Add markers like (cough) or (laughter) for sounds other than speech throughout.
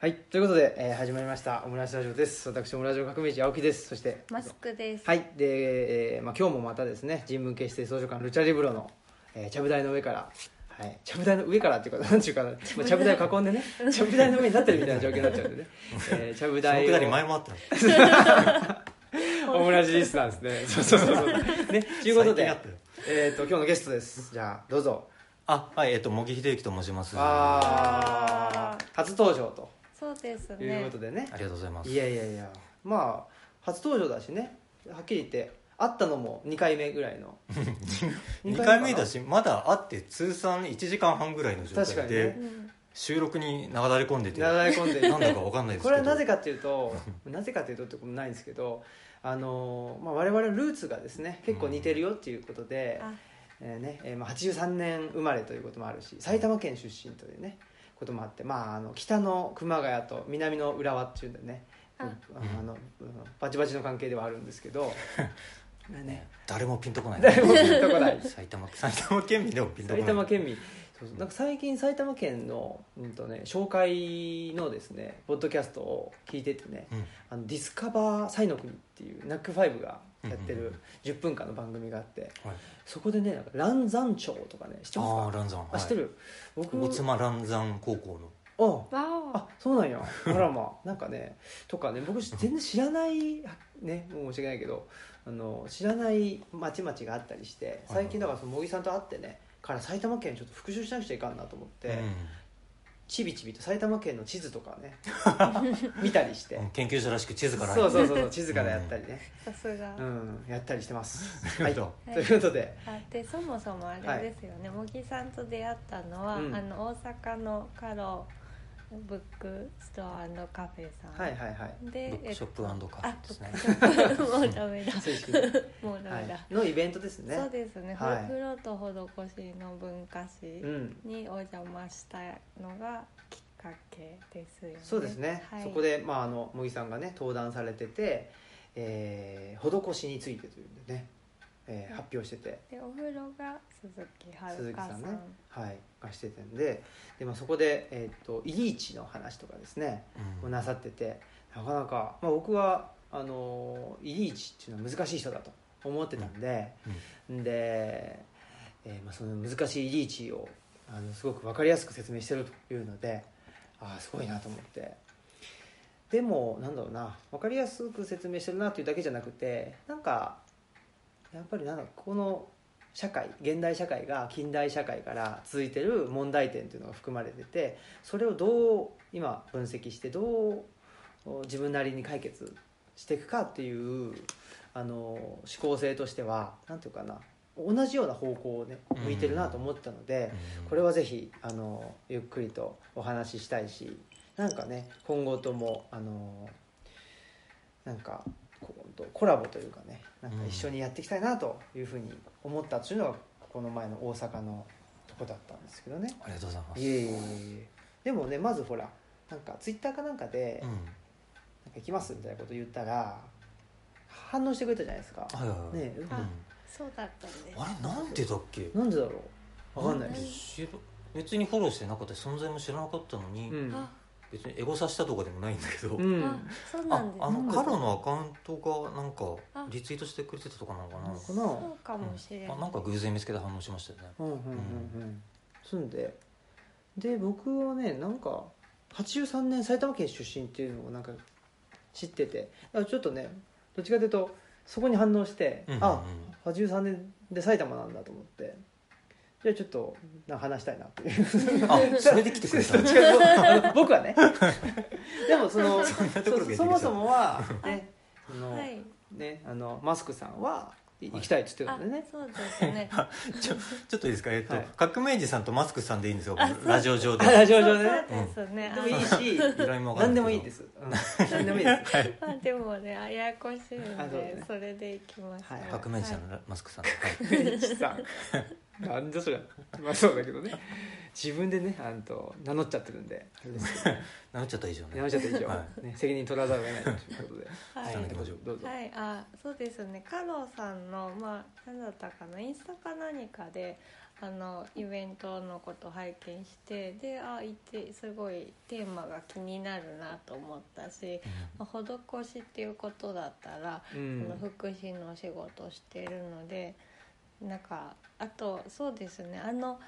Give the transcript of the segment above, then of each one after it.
はいということで、えー始まりましたオムライスラジオです。私オムラジオ革命児青木です。そしてマスクです。はいで、えーまあ、今日もまたですね人文系指定図書館ルチャリブロの、えー、ちゃぶ台の上からはい、ちゃぶ台の上からっていうかなんていうかな、まあ、ちゃぶ台を囲んでねちゃぶ台。の上になってるみたいな状況になっちゃうんでね、(laughs) えー、ちゃぶ台前もあったのオムラジリスナーですね。(laughs) そうそうそうそう。ねということでえー、と今日のゲストです。じゃあどうぞ。あはいえっ、と茂木秀之と申します。あー初登場とそうですいうねこ。とでね。ありがとうございます。いやいやいや。まあ初登場だしね。はっきり言って会ったのも2回目ぐらいの。(laughs) 2回目だしまだ会って通算1時間半ぐらいの状態で、確かにね。うん収録に流れ込んでて流れ込んでなんだかわかんないですけど。これはなぜかっていうと (laughs) なぜかというとってこともないんですけどあの、まあ、我々のルーツがですね結構似てるよっていうことで、あ、えーねえーまあ、83年生まれということもあるし埼玉県出身というねこともあって、まあ、あの北の熊谷と南の浦和っていうんでね。あ。の、うん。バチバチの関係ではあるんですけど。(laughs) ね。誰もピンとこない。誰もピンとこない。(laughs) 埼玉埼玉県民でもピンとこない。埼玉県民。そうそう。なんか最近埼玉県の、うんとね、紹介のですねポッドキャストを聞いててねうん。あのディスカバーサイの国っていうナックファイブがやってるうんうん10分間の番組があってはい。そこでねなんか蘭山町とかね知ってあますか？あ蘭山。あ知ってる？僕大妻蘭山高校の。あわあそうなんや。あらまあ (laughs) なんかねとかね僕全然知らないねもう申し訳ないけどあの知らない町々があったりして最近だからその茂木さんと会ってねから埼玉県ちょっと復習しなくちゃいかんなと思って、ちびちびと埼玉県の地図とかね (laughs) 見たりして。うん研究者らしく地図からそうそうそうそう地図からやったりね、お、さすが。うん、やったりしてます。(laughs) なはい。ということで。あでそもそもあれですよね、茂木さんと出会ったのは、うん。あの大阪のカロブックストアカフェさん、はいはいはい。でブックショップカフェですね。もうダメだ。もうダメだ、はい、のイベントですね。そうですね、はい。フロと施しの文化史うんにお邪魔したのがきっかけですよね。そうですね、はい、そこで、まあ、あの茂木さんがね登壇されてて、えー、施しについてというんでね、えー、発表してて。でお風呂が鈴木遥さん。鈴木さんね。はい。がしててんで。で、まあ、そこで、えー、とイリーチの話とかですね、うん。をなさってて。なかなか、まあ、僕はあのイリーチっていうのは難しい人だと思ってたんで、で、えーまあ、その難しいイリーチをあのすごく分かりやすく説明してるというのでああすごいなと思って。でもなんだろうな。分かりやすく説明してるなというだけじゃなくてなんかやっぱりなんだろうこの社会現代社会が近代社会から続いてる問題点というのが含まれててそれをどう今分析してどう自分なりに解決していくかっていうあの思考性としてはなんていうかな同じような方向をね向いてるなと思ったので、うん。これはぜひあのゆっくりとお話ししたいしなんかね今後ともあのなんかコラボというかねなんか一緒にやっていきたいなというふうに思ったというのがこの前の大阪のとこだったんですけどね。ありがとうございます。いえいえいえ。でもねまずほらなんかツイッターかなんかで、うん。なんか行きますみたいなこと言ったら反応してくれたじゃないですか。はいはいはい。ねえ。あそうだったんです。あれなんでだっけ？なんでだろう？わかんない別にフォローしてなかったし存在も知らなかったのに、うん。あ別にエゴさしたとかでもないんだけど、うん。あそうなあんですあのねカロのアカウントがなんかあ。リツイートしてくれてたとかなのかな。かな。そうかもしれない、あなんか偶然見つけて反応しましたよね。うんうんうんうん。住んで。で僕はねなんか83年埼玉県出身っていうのをなんか知ってて。だからちょっとねどっちかというとそこに反応して、うんうんうん。あ83年で埼玉なんだと思ってじゃあちょっとな話したいなっていう。あそれで来てくれた (laughs) 僕はね。(laughs) でもそのそもそもはねその、はい。ねあのマスクさんはい行きたいって言ってあたんでね。そうですね。(laughs) ちょちょっといいですか？えっと、はい。革命児さんとマスクさんでいいんですよ。ラジオ上で。あラジオ上でね。そうそうですね、でもいいし。何でもいいです、うん、何でもいいです。はい。あでもねややこしいんでね。それでいきます、はい。革命児さんのマスクさん、はい。さなんじゃそりゃまあそうだけどね。自分でねあんと名乗っちゃってるんで。あれですけどなっちゃった以上ね。名乗っちゃった以上、はね、責任取らざるを得ないということで。(laughs) はい。伝えていきましょうどうぞ、はい、あそうですね。カロさんのまあ何だったかな。インスタか何かであのイベントのこと拝見してであいてすごいテーマが気になるなと思ったし、まあ、施しっていうことだったら、うん。その福祉の仕事をしてるのでなんかあとそうですねあの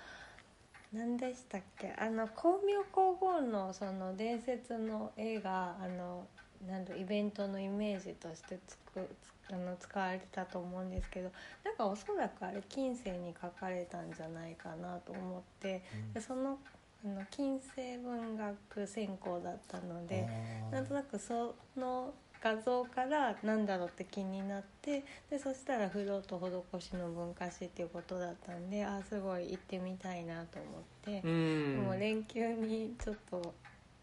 何でしたっけ？あの光明皇后のその伝説の絵があのなんだイベントのイメージとしてつくつあの使われてたと思うんですけどなんかおそらくあれ近世に書かれたんじゃないかなと思ってでそのあの近世文学専攻だったので。なんとなくその画像からなんだろうって気になってでそしたらフロート施しの文化史っていうことだったんであすごい行ってみたいなと思ってう、ん。もう連休にちょっと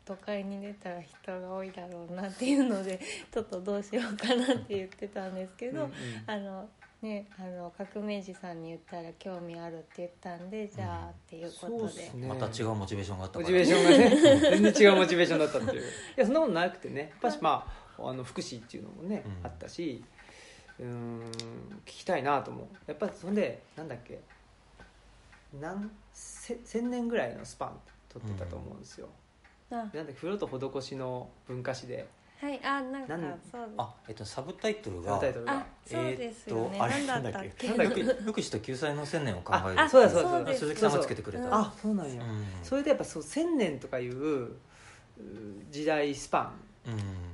都会に出たら人が多いだろうなっていうので (laughs) ちょっとどうしようかなって言ってたんですけど、うんうんあのねあの革命児さんに言ったら興味あるって言ったんでじゃあっていうことで。そうっすね。また違うモチベーションがあったから。モチベーションがね (laughs) 全然違うモチベーションだったっていう。いやそんなことなくてね。やっぱしまああの福祉っていうのもね、うん。あったしうーん聞きたいなと思う。やっぱりそんでなんだっけ何せ1000年ぐらいのスパン取ってたと思うんですよ、あ。なんだっけ風呂と施しの文化史で。はいあなんかあえっとサブタイトルがサブタイトルあがそうですよね、えーっとあれなんだっけ。福祉と救済の千年を考える。あそうだそう。だ鈴木さんがつけてくれた。うん。あそうなんや、うん。それでやっぱそう1000年とかいうう時代スパン。うん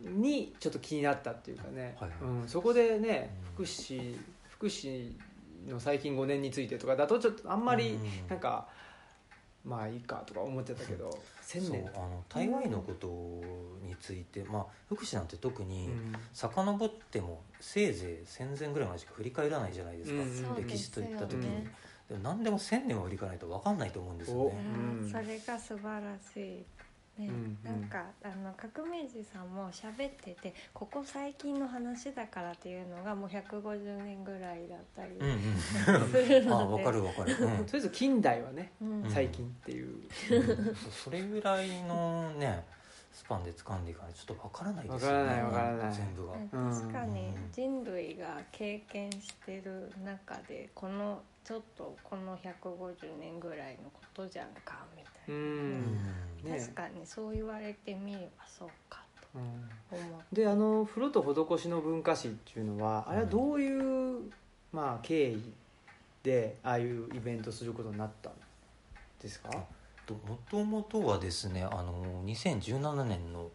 にちょっと気になったっていうかね、はいはい。うん、そこでねうん福祉福祉の最近5年についてとかだとちょっとあんまりうんなんか、まあいいかとか思ってたけど1000そう年。あの台湾のことについて、まあ、福祉なんて特にうん。遡ってもせいぜい戦前ぐらいまでしか振り返らないじゃないですか、うん歴史といった時に、何でも1000年は振り返らないと分かんないと思うんですよね。うん。それが素晴らしい、ねうんなんかあの革命児さんも喋っててここ最近の話だからっていうのがもう150年ぐらいだったりうんするうん。あので、(laughs) 分かる分かる、うん。とりあえず近代はねうん。うん最近っていう、うん。それぐらいのねスパンで掴んでいかないとちょっと分からないですよね。分からない分からない。全部が、うん。確かにうん。人類が経験してる中でこのちょっとこの150年ぐらいのことじゃんかみたうん。ね。確かにそう言われてみればそうかうんと思う。であの風呂と施しの文化史っていうのはあれはどういう、まあ、経緯でああいうイベントすることになったんですか？ともともとはですねあの2017年の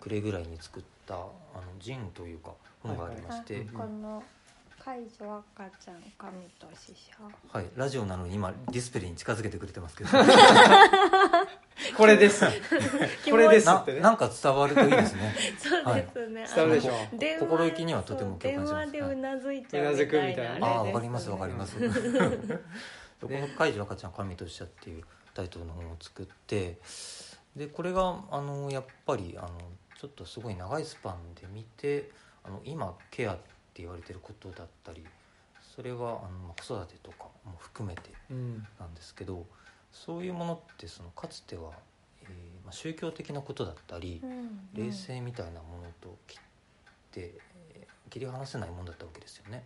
暮れぐらいに作った「あのジン」というか本がありまして、はいはいこの解除赤ちゃん神と死者。ラジオなのに今ディスプレイに近づけてくれてますけど。(laughs) これです。(laughs) これです。なってねなんか伝わるといいですね。そうですね、伝わるでしょ？あの電話心意気にはとても共感しま電話でうなずい。ちゃううなずくみたいなね。あああれですねわかりますわかります。(laughs) この「解除赤ちゃん神としちゃ」っていうタイトルの本を作ってでこれがあのやっぱりあのちょっとすごい長いスパンで見てあの今ケアって言われてることだったりそれはあのまあ子育てとかも含めてうん。なんですけどそういうものってそのかつては、えーまあ、宗教的なことだったり、うん霊性みたいなものと切って、えー切り離せないものだったわけですよね。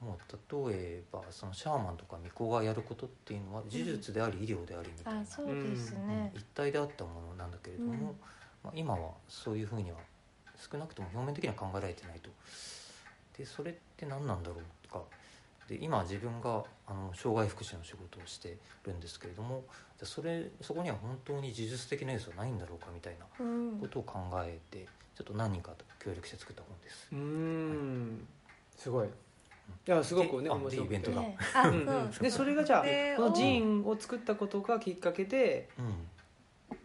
もう例えばそのシャーマンとか巫女がやることっていうのは呪術であり医療でありみたいな、うですね、一体であったものなんだけれども、うん。まあ、今はそういうふうには少なくとも表面的には考えられてないと。でそれって何なんだろうとか。で今自分があの障害福祉の仕事をしてるんですけれどもじゃあそれそこには本当に呪術的な要素はないんだろうかみたいなうん。ことを考えてちょっと何人かと協力して作った本です。うーんすごい。いやすごくね面白くて。でイベントだでそれがじゃあでこのジーンを作ったことがきっかけでうん、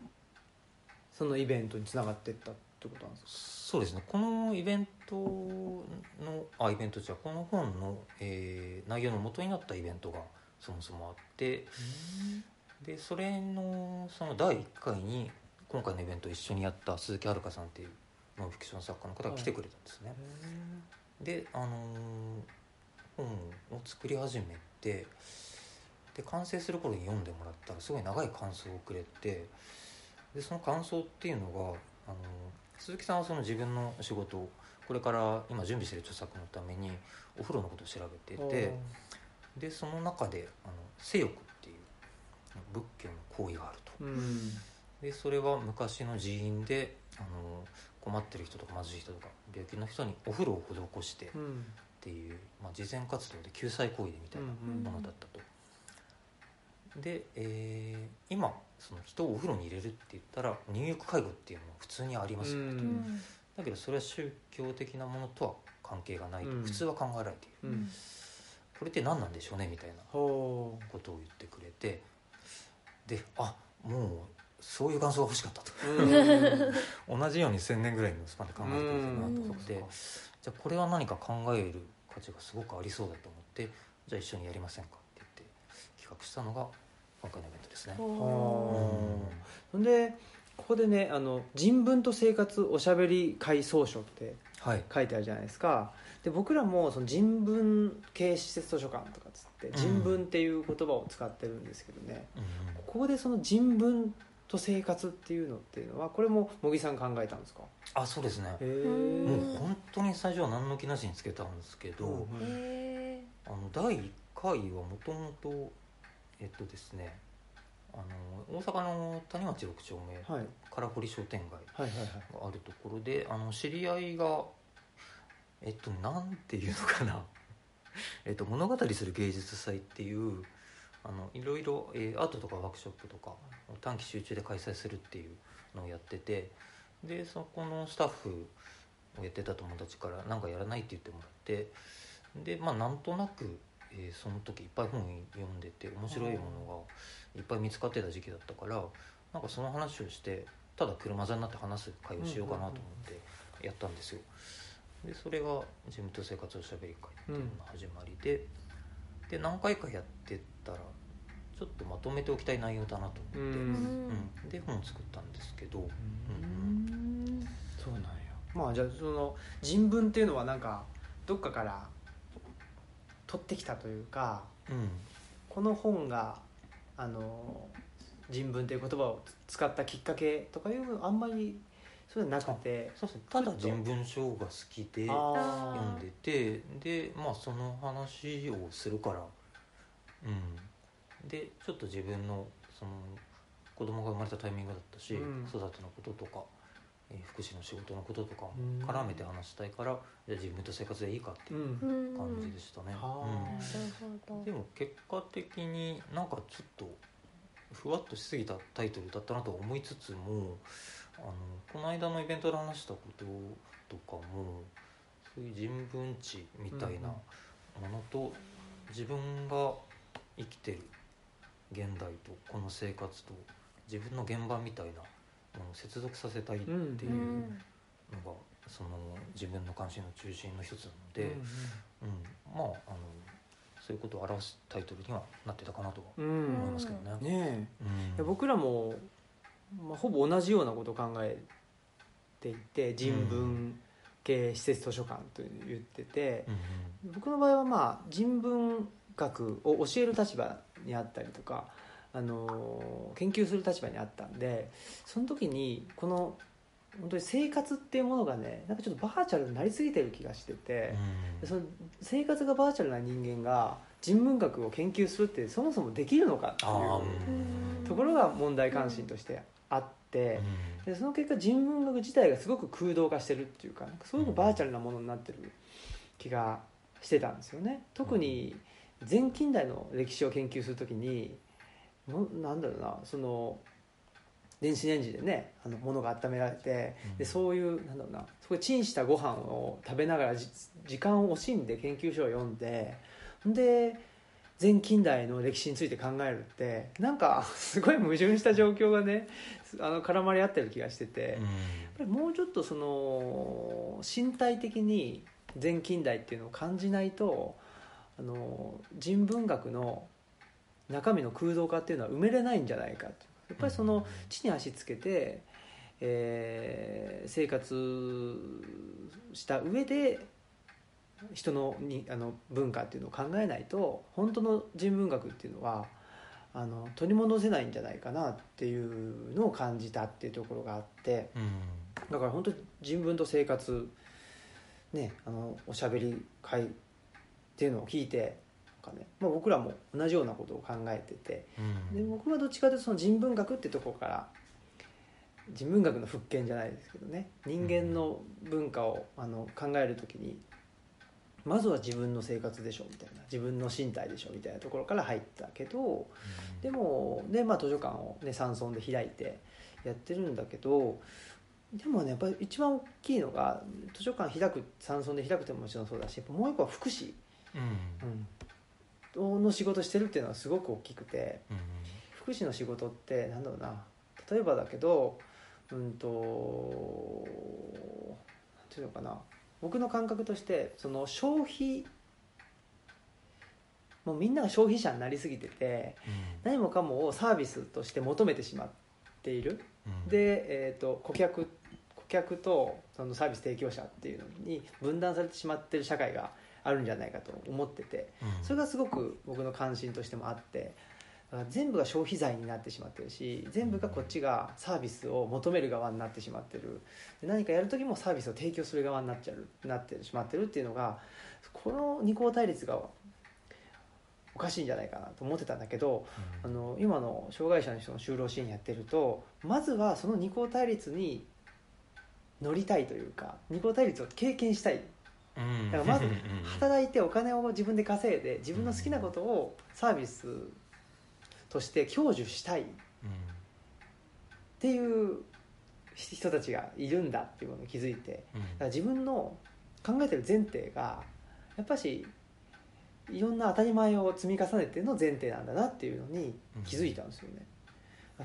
そのイベントにつながっていった。ってことなんですか？そうですね。このイベントのあイベントじゃこの本の、えー内容の元になったイベントがそもそもあってでそれのその第1回に今回のイベントを一緒にやった鈴木遥さんっていうノンフィクション作家の方が来てくれたんですね。であのー本を作り始めてで完成する頃に読んでもらったらすごい長い感想をくれてでその感想っていうのがあの鈴木さんはその自分の仕事をこれから今準備してる著作のためにお風呂のことを調べててでその中であの性欲っていう仏教の行為があると。うん。でそれは昔の寺院であの困ってる人とか貧しい人とか病気の人にお風呂を施してっうん。ていう、まあ、慈善活動で救済行為でみたいなうん。ものだったと。で、えー今その人をお風呂に入れるって言ったら入浴介護っていうのは普通にありますよ、ううん。んだけどそれは宗教的なものとは関係がないと。うん。普通は考えられている、うん。これって何なんでしょうねみたいなほことを言ってくれて。であもうそういう感想が欲しかったと。(laughs) 同じように1000年ぐらいのスパンで考えてくれてるなと思うん。ってじゃあこれは何か考える価値がすごくありそうだと思ってじゃあ一緒にやりませんかって言って企画したのが今回のイベントですね。ほほん。でここでねあの「人文と生活おしゃべり会総書」ってはい、書いてあるじゃないですか。で僕らもその人文系施設図書館とかっつってん。人文っていう言葉を使ってるんですけどね、うんここでその人文と生活っていうのっていうのはこれも茂木さん考えたんですか？あそうですね。へもえう本当に最初は何の気なしにつけたんですけど、あの第1回はもともとえっとですねあの大阪の谷町6丁目はい。から堀商店街はいはいはい。があるところであの知り合いがえっとなんていうのかな。(laughs) えっと物語する芸術祭っていうあのいろいろ、えーアートとかワークショップとか短期集中で開催するっていうのをやっててでそこのスタッフをやってた友達から何かやらないって言ってもらってでまあなんとなく、えーその時いっぱい本読んでて面白いものがいっぱい見つかってた時期だったからなんかその話をしてただ車座になって話す会をしようかなと思ってやったんですよ。でそれが「自分と生活おしゃべり会」っていうのの始まりで、で何回かやってたらちょっとまとめておきたい内容だなとう思って、ーうん。ん。で本を作ったんですけど、うん。そうなんや。まあじゃあその人文っていうのはなんかどっかから取ってきたというかうん。この本があの人文という言葉を使ったきっかけとかいうのあんまりそういうのなくてそうそうただ人文書が好きであ読んでてでまあその話をするからうん。でちょっと自分のその子供が生まれたタイミングだったし、うん。育てのこととか、えー福祉の仕事のこととかもうん絡めて話したいから、じゃあ自分と生活でいいかってういうん。感じでしたね、はあ。うんでも結果的になんかちょっとふわっとしすぎたタイトルだったなと思いつつもあのこの間のイベントで話したこととかもそういう人文知みたいなものと自分が生きてる現代とこの生活と自分の現場みたいな接続させたいっていううん。のがその自分の関心の中心の一つなので。うん、まああのそういうことを表すタイトルにはなってたかなと思いますけどね。ねえ。僕らも、まあ、ほぼ同じようなことを考えていて人文系施設図書館と言ってて、うん。僕の場合はまあ人文学を教える立場にあったりとか、あの研究する立場にあったんでその時にこの本当に生活っていうものがねなんかちょっとバーチャルになりすぎてる気がしてて、うん。その生活がバーチャルな人間が人文学を研究するってそもそもできるのかっていううんところが問題関心としてあって、でその結果人文学自体がすごく空洞化してるっていうかすごくバーチャルなものになってる気がしてたんですよね。特に前近代の歴史を研究するときにのなんだろうなその電子レンジでねあの物が温められてでそういうなんだろうなそこでチンしたご飯を食べながらじ時間を惜しんで研究書を読んでで前近代の歴史について考えるってなんかすごい矛盾した状況がねあの絡まり合ってる気がしてて、やっぱりもうちょっとその身体的に前近代っていうのを感じないとあの人文学の中身の空洞化っていうのは埋めれないんじゃないかとやっぱりその地に足つけて、えー生活した上で人のにあの文化っていうのを考えないと本当の人文学っていうのはあの取り戻せないんじゃないかなっていうのを感じたっていうところがあって。うん。だから本当人文と生活ねあのおしゃべり会っていうのを聞いてか、ね。まあ、僕らも同じようなことを考えてて。うん。で僕はどっちかというとその人文学ってところから人文学の復権じゃないですけどね。人間の文化をあの考えるときにまずは自分の生活でしょみたいな。自分の身体でしょみたいなところから入ったけどでもで、まあ、図書館を、ね、山村で開いてやってるんだけどでもねやっぱり一番大きいのが図書館開く山村で開くってももちろんそうだしやっぱもう一個は福祉、うん。うん、の仕事してるっていうのはすごく大きくて。うん福祉の仕事ってなんだろうな。例えばだけどうんとなんていうのかな。僕の感覚としてその消費もうみんなが消費者になりすぎてて何もかもをサービスとして求めてしまっている。うん。で、えー、と顧客顧客とそのサービス提供者っていうのに分断されてしまってる社会があるんじゃないかと思っててうん。それがすごく僕の関心としてもあってだから全部が消費財になってしまってるし全部がこっちがサービスを求める側になってしまってる。で何かやる時もサービスを提供する側になっちゃうなってしまってるっていうのがこの二項対立がおかしいんじゃないかなと思ってたんだけどあの今の障害者の人の就労支援やってるとまずはその二項対立に乗りたいというか二項対立を経験したい。うんだからまず働いてお金を自分で稼いで自分の好きなことをサービスとして享受したい。っていう人たちがいるんだっていうことに気づいてだうん。から自分の考えてる前提がやっぱしいろんな当たり前を積み重ねての前提なんだなっていうのに気づいたんですよね。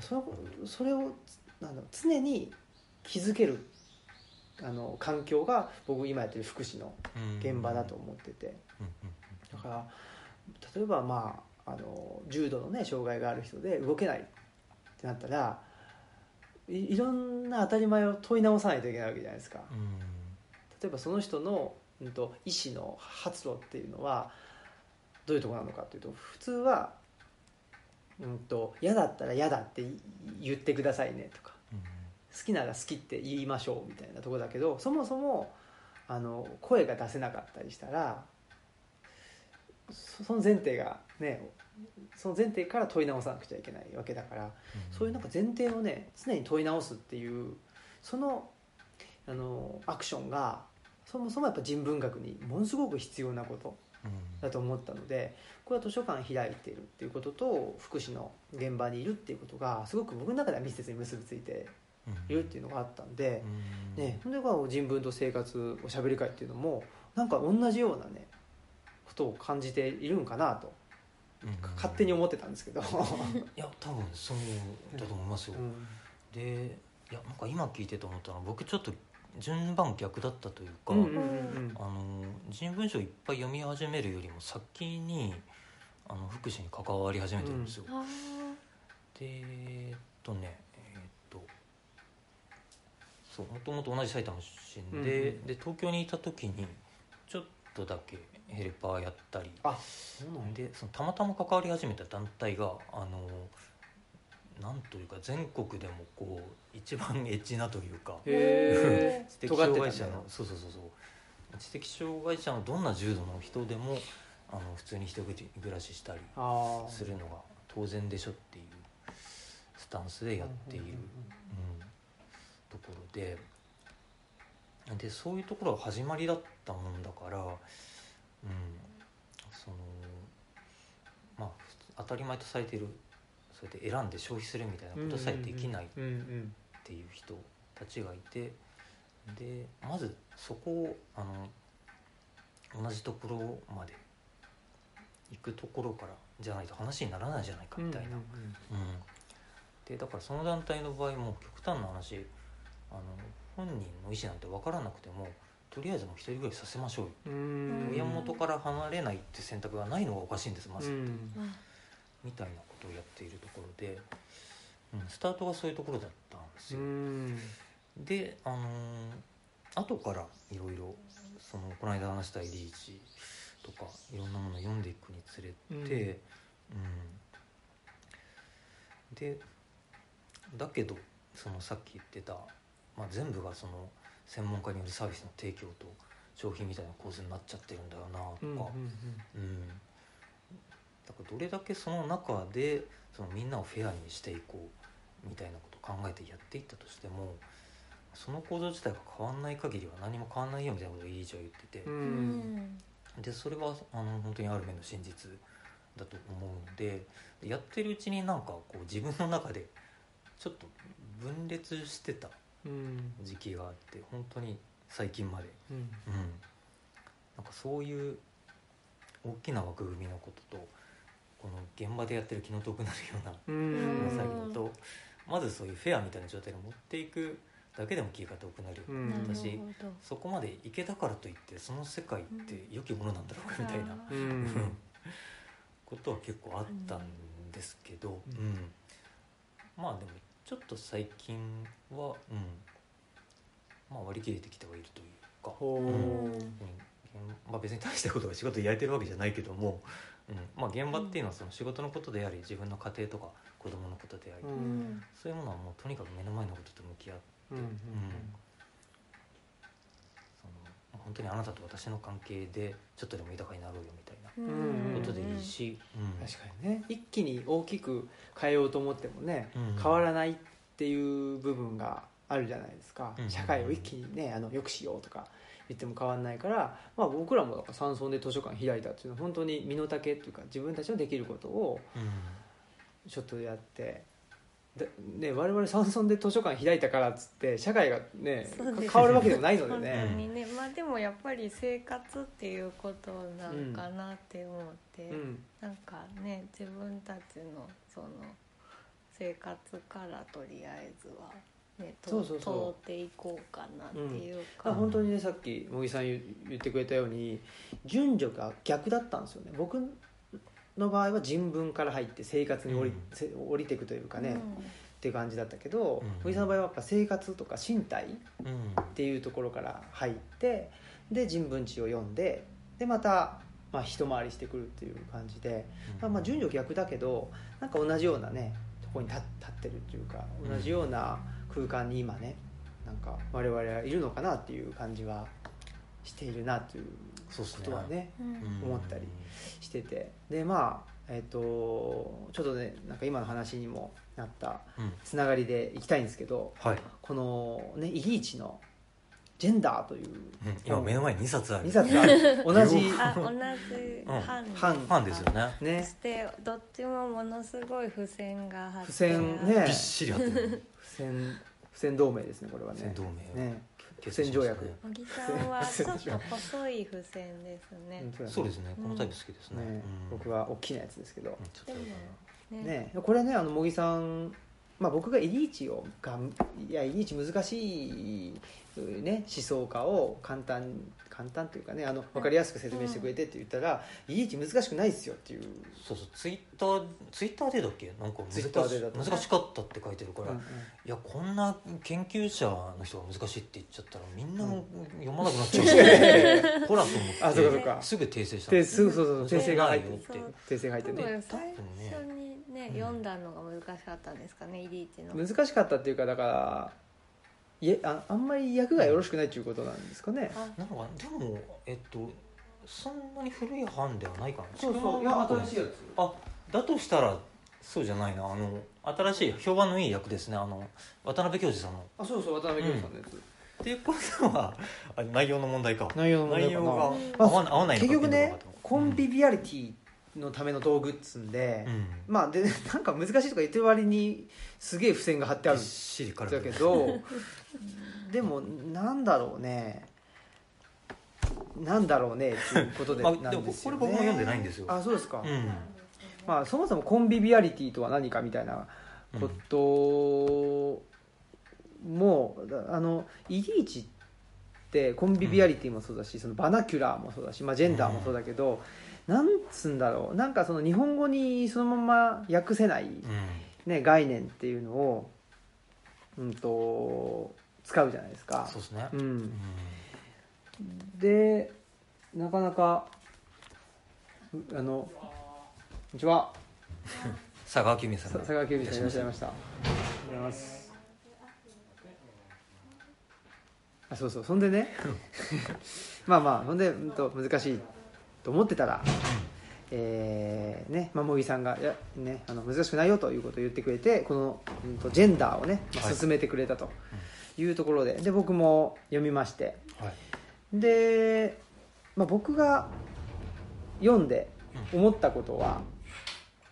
そのそれをなん常に気づけるあの環境が僕今やってる福祉のうん。現場だと思ってて。うんだから例えばまああの重度のね障害がある人で動けないってなったらいいろんな当たり前を問い直さないといけないわけじゃないですか。うん。例えばその人の、うん、と意思の発露っていうのはどういうところなのかっていうと普通は、うん、と嫌だったら嫌だって言ってくださいねとかうん好きなら好きって言いましょうみたいなところだけどそもそもあの声が出せなかったりしたらそその前提がねその前提から問い直さなくちゃいけないわけだからそういうなんか前提をね常に問い直すっていうそのあのアクションがそもそもやっぱ人文学にものすごく必要なことうん。だと思ったのでこれは図書館開いているっていうことと福祉の現場にいるっていうことがすごく僕の中では密接に結びついているっていうのがあったん。で、うん。ね、それが人文と生活おしゃべり会っていうのもなんか同じようなねことを感じているんかなとうん。勝手に思ってたんですけど、いや多分そうだと思いますよ、うん。でいやなんか今聞いてて思ったのは僕ちょっと順番逆だったというか、うんうんうんあの人文書いっぱい読み始めるよりも先にあの福祉に関わり始めてるんですよ、あでえーっとねそうもともと同じ埼玉出身で,、うんうんで東京にいた時にちょっとだけヘルパーやったり。あでそのたまたま関わり始めた団体があのなんというか全国でもこう一番エッチなというかへ (laughs) 知的障害者のそうそうそうそう。知的障害者のどんな重度の人でもあの普通に一人暮らししたりするのが当然でしょっていうスタンスでやっている、うんところででそういうところが始まりだったもんだから、うん、そのまあ当たり前とされているそうやって選んで消費するみたいなことさえできないっていう人たちがいてでまずそこをあの同じところまで行くところからじゃないと話にならないじゃないかうんみたいな。うん。うん。でだからその団体の場合も極端な話あの本人の意思なんて分からなくてもとりあえずもう一人暮らしさせましょうよ、うん。うん親元から離れないって選択がないのがおかしいんですまず、みたいなことをやっているところで、うん、スタートがそういうところだったんですうよ、ん。であのー後からいろいろそのこの間話したリーチとかいろんなものを読んでいくにつれて、うん。でだけどそのさっき言ってた、まあ、全部がその専門家によるサービスの提供と消費みたいな構図になっちゃってるんだよなとか、うんうんうん。だからどれだけその中でそのみんなをフェアにしていこうみたいなことを考えてやっていったとしてもその構造自体が変わんない限りは何も変わんないよみたいなことを理事は言ってて、うん。うんでそれはあの本当にある面の真実だと思うのでやってるうちになんかこう自分の中でちょっと分裂してたうん時期があって本当に最近まで。うん。うん、なんかそういう大きな枠組みのこととこの現場でやってる気の遠くなるようなうん。作業とまずそういうフェアみたいな状態に持っていくだけでも気が遠くなる、うん。なるほ私ど。そこまでいけたからといってその世界って良きものなんだろうかみたいな、ううん。んことは結構あったんですけど、ううんん。まあでもちょっと最近は、うん。まあ、割り切れてきてはいるというか。ほう。ん。まあ、別に大したことが仕事でやれてるわけじゃないけども、うん。まあ、現場っていうのはその仕事のことであり自分の家庭とか子供のことであり、ううん。んそういうものはもうとにかく目の前のことと向き合ってうん。うん本当にあなたと私の関係でちょっとでも豊かになろうよみたいなうんことでいいし、うん。確かにね。一気に大きく変えようと思ってもねうん。変わらないっていう部分があるじゃないですか。うん。社会を一気にねあの良くしようとか言っても変わらないから、まあ、僕らもだから山村で図書館開いたっていうのは本当に身の丈っていうか自分たちのできることをうん。ちょっとやってで、ね、我々山村で図書館開いたからっつって社会がね変わるわけでもないので本当ね。にね。まあでもやっぱり生活っていうことなんかなって思って、うん。なんかね自分たちのその生活からとりあえずは、ね、とそうそうそう。通っていこうかなっていうだかから本当にねさっき茂木さん言言ってくれたように順序が逆だったんですよね。僕の場合は人文から入って生活に降り,うん。せ、降りていくというかね、うん。っていう感じだったけどうん。茂木、さんの場合はやっぱ生活とか身体っうん。ていうところから入ってで人文知を読んででまた、まあ、一回りしてくるっていう感じで、まあ、まあ順序逆だけどなんか同じようなねとこに立立ってるっていうか同じような空間に今ねなんか我々はいるのかなっていう感じはしているなということはね思ったりしてて。でまあえっ、とちょっとねなんか今の話にもなったうん。つながりでいきたいんですけどはい、このねイリーチの「ジェンダー」といううん。今目の前に2冊ある。2冊ある。同じあ同じ版版ファンですよね。そね。してどっちもものすごい付箋が貼って付箋ね。びっしり貼ってる。不戦不戦同盟ですねこれはね。不戦同盟。ね不戦条約ね小木さんはちょっと細い付箋ですね。うんそうですね。このタイプ好きですね。僕は大きなやつですけど。ね。ね。これねあの茂木さんまあ、僕がイリーチをがいやイリーチ難しい、ね、思想家を簡単簡単というかねあの分かりやすく説明してくれてって言ったら、イリーチ難しくないですよっていう、そうそうツイッターツイッターでだっけ？なんか難難しかったって書いてるから、うんうん。いやこんな研究者の人が難しいって言っちゃったらみんなも読まなくなっちゃうし、(laughs) ほらと思って。あそうかそうか。すぐ訂正したで、すぐそうそうそう訂正が入って。訂正が入ってね。多分ね。初にねうん。読んだのが難しかったんですかねイリーチの。難しかったっていうかだからいえああんまり役がよろしくないっていうことなんですかね、あなんかでもえっとそんなに古い版ではないかなそうそう。いや新しいやつ。あだとしたらそうじゃないな。あの新しい評判のいい役ですね。あの渡辺教授さんの。あそうそう渡辺京さんのやつ、っていうことはあ内容の問題か。内容の問題かな。内容があ合わ合わない結局ねコンビビアリティのための道具っつんで、うん。まあで (laughs) なんか難しいとか言ってる割にすげえ付箋が貼ってあるんだけどでもなんだろうね。なんだろうねっていうことでまあなんですよ、ね。これ僕も読んでないんですよ。あそうですか、うん。まあ、そもそもコンビビアリティとは何かみたいなことも、あのイリーチってコンビビアリティもそうだし、そのバナキュラーもそうだし、まあ、ジェンダーもそうだけど、なんつうんだろう。なんかその日本語にそのまま訳せない、うん。ね、概念っていうのを、うん、と使うじゃないですか。そうですね。ううん。ん、でなかなかうあのこんにちは。佐川急便さん。さ佐川急便さんいらっしゃいました。ありがとうございますあそうそう。そんでね。(laughs) まあまあほんで、うん、と難しいと思ってたら、えーねまあ、茂木さんがいや、ね、あの難しくないよということを言ってくれてこの、うん、とジェンダーをね、まあはい。進めてくれたと。いうところで,、で僕も読みまして。はい。で、まあ、僕が読んで思ったことは、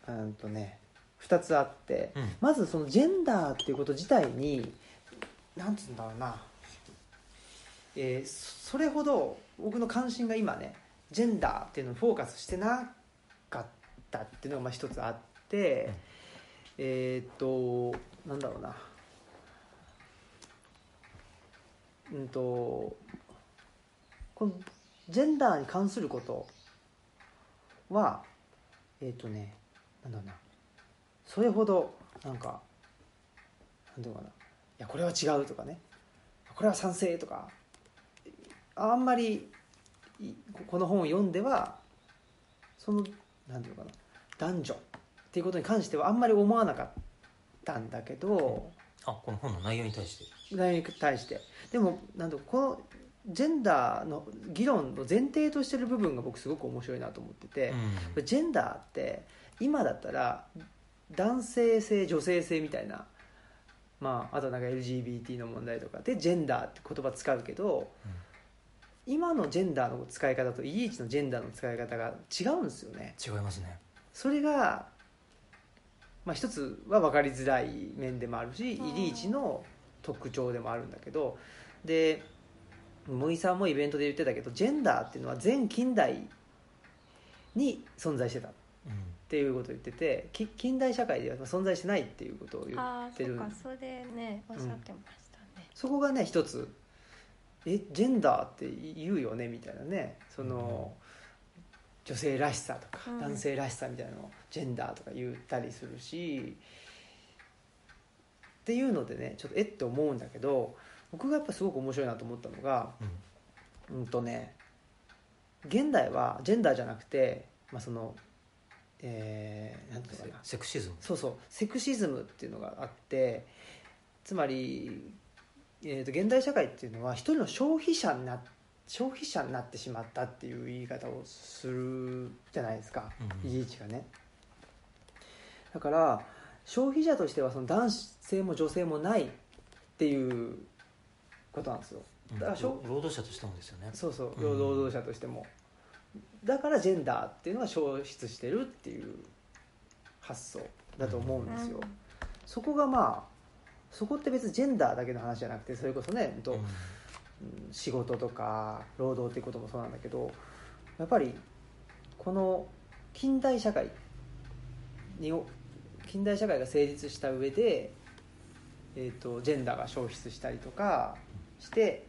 うんとね、2つあって、うん。まずそのジェンダーっていうこと自体になんつうんだろうな、えーそそれほど僕の関心が今ねジェンダーっていうのにフォーカスしてなかったっていうのがまあ一つあって、うん。えーっとなんだろうなうんとこのジェンダーに関することはえっ、とねなんだろうな。それほどなんかなんていうのかな。いやこれは違うとかね。これは賛成とか。あんまりここの本を読んではそのなんていうのかな。男女っていうことに関してはあんまり思わなかったんだけど、あこの本の内容に対して。内容に対して。でもなんだろうこのジェンダーの議論の前提としてる部分が僕すごく面白いなと思ってて、うん。ジェンダーって今だったら男性性女性性みたいな、まあ、あとなんか LGBT の問題とかでジェンダーって言葉使うけど、今のジェンダーの使い方とイリーチのジェンダーの使い方が違うんですよね。違いますね。それが、まあ、一つは分かりづらい面でもあるしイリーチの特徴でもあるんだけどで森さんもイベントで言ってたけどジェンダーっていうのは全近代に存在してたっうんていうことを言っててき近代社会では存在してないっていうことを言ああってるそうかそれねおっしゃってましたね、そこがね一つえジェンダーって言うよねみたいなね。その、女性らしさとか、うん。男性らしさみたいなのをジェンダーとか言ったりするしっていうのでねちょっとえって思うんだけど僕がやっぱすごく面白いなと思ったのがうん。うんとね現代はジェンダーじゃなくて、まあ、そのえー、なんていうのかな。セクシズム。そうそうセクシズムっていうのがあってつまり、えー、と現代社会っていうのは一人の消費者にな消費者になってしまったっていう言い方をするじゃないですか、うん。イリーチがね。だから消費者としてはその男性も女性もないっていうことなんですよ。うん。だからしょ労働者としてもですよね。そうそう。うん。労働者としても、だからジェンダーっていうのが消失してるっていう発想だと思うんですよ、そこがまあそこって別にジェンダーだけの話じゃなくてそれこそね、うんとうんうん仕事とか労働っていうこともそうなんだけどやっぱりこの近代社会に近代社会が成立した上で、えー、とジェンダーが消失したりとかして、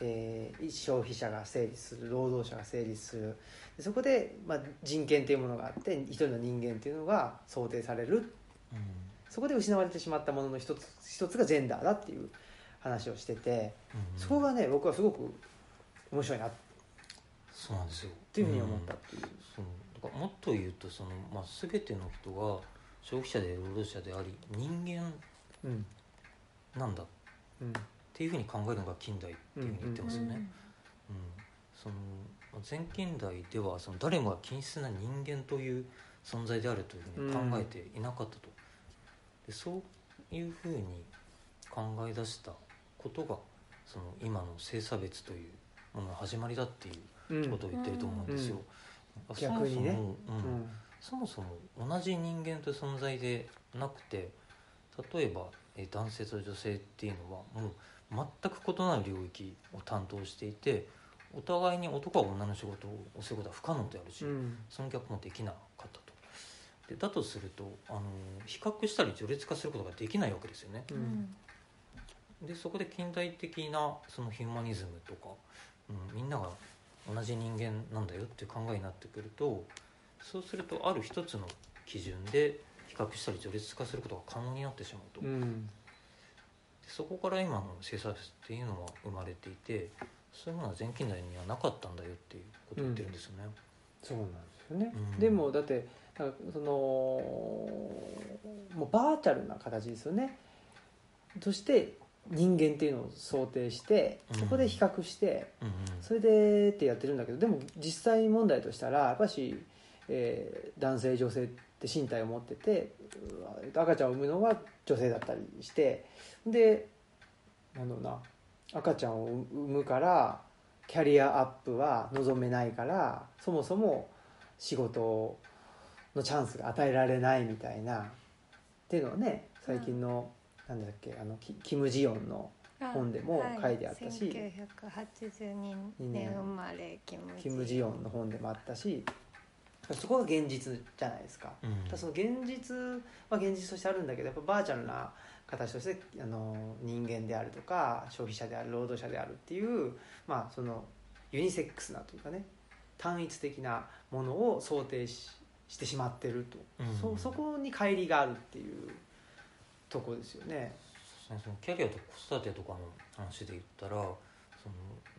えー消費者が成立する労働者が成立する。でそこで、まあ、人権というものがあって一人の人間というのが想定される。うん。そこで失われてしまったものの一つ一つがジェンダーだっていう話をしててうんそこがね僕はすごく面白いな。っそうなんですよ。ていうふうに思ったっていう、そう。だからもっと言うとその、まあ、全ての人が消費者で労働者であり人間うんなんだっうんていうふうに考えるのが近代っていうふうに言ってますよね、うん。そのまあ前近代ではその誰もが均質な人間という存在であるというふうに考えていなかったと、でそういうふうに考え出したことがその今の性差別というものの始まりだっていううんことを言ってると思うんですよ。ん逆にねそもそもうん。うん。そもそも同じ人間という存在でなくて例えばえー男性と女性っていうのはもう全く異なる領域を担当していてお互いに男は女の仕事をすることは不可能であるし、うん。その逆もできなかったと。でだとするとあの比較したり序列化することができないわけですよね。ううんんでそこで近代的なそのヒューマニズムとか、うん、みんなが同じ人間なんだよっていう考えになってくるとそうするとある一つの基準で比較したり序列化することが可能になってしまうと、うん。そこから今の生産っていうのは生まれていてそういうものは前近代にはなかったんだよっていうことを言ってるんですよね。そうなんですよね、うん。でもだってそのもうバーチャルな形ですよね。として人間っていうのを想定してうん。そこで比較して、うんそれでってやってるんだけどでも実際問題としたらやっぱし、えー男性女性って身体を持ってて赤ちゃんを産むのは女性だったりしてでなんだろうな赤ちゃんを産むからキャリアアップは望めないからそもそも仕事のチャンスが与えられないみたいなっていうのはね最近の、なんだっけあのキキム・ジヨンのあ本でも書いてあったし。1982年生まれキムキム・ジヨンの本でもあったしそこが現実じゃないですか。うん。だからその現実は現実としてあるんだけどやっぱバーチャルな形としてあの人間であるとか消費者である労働者であるっていう、まあ、そのユニセックスなというかね単一的なものを想定ししてしまってると、うん。そそこに乖離があるっていうとこですよね。そのキャリアと子育てとかの話で言ったらその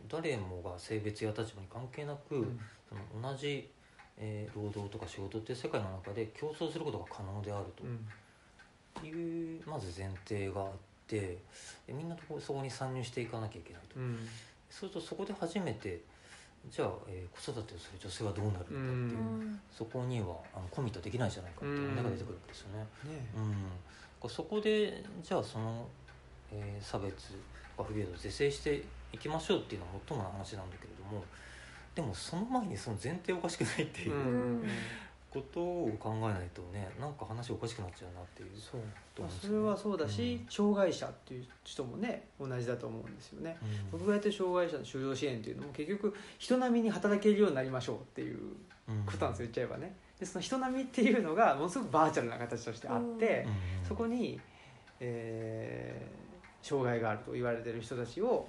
誰もが性別や立場に関係なく、その同じ、えー労働とか仕事っていう世界の中で競争することが可能であると。いう、まず前提があってでみんなとこそこに参入していかなきゃいけないと、うん。そうするとそこで初めてじゃあ、えー子育てをする女性はどうなるんだっていう、うん。そこにはあのコミットできないじゃないかっていう問題が出てくるわけですよね。ねうん、そこでじゃあその、えー差別とか不平等を是正していきましょうっていうのは最もな話なんだけれどもでもその前にその前提おかしくないっていうう、んことを考えないとねなんか話おかしくなっちゃうなっていうそう。まあそれはそうだし、うん。障害者っていう人もね同じだと思うんですよね。うん。僕がやってる障害者の就労支援っていうのも結局人並みに働けるようになりましょうっていううん。ことなんですよ言っちゃえばねでその人並みっていうのがものすごくバーチャルな形としてあって、うんそこに、えー障害があると言われてる人たちを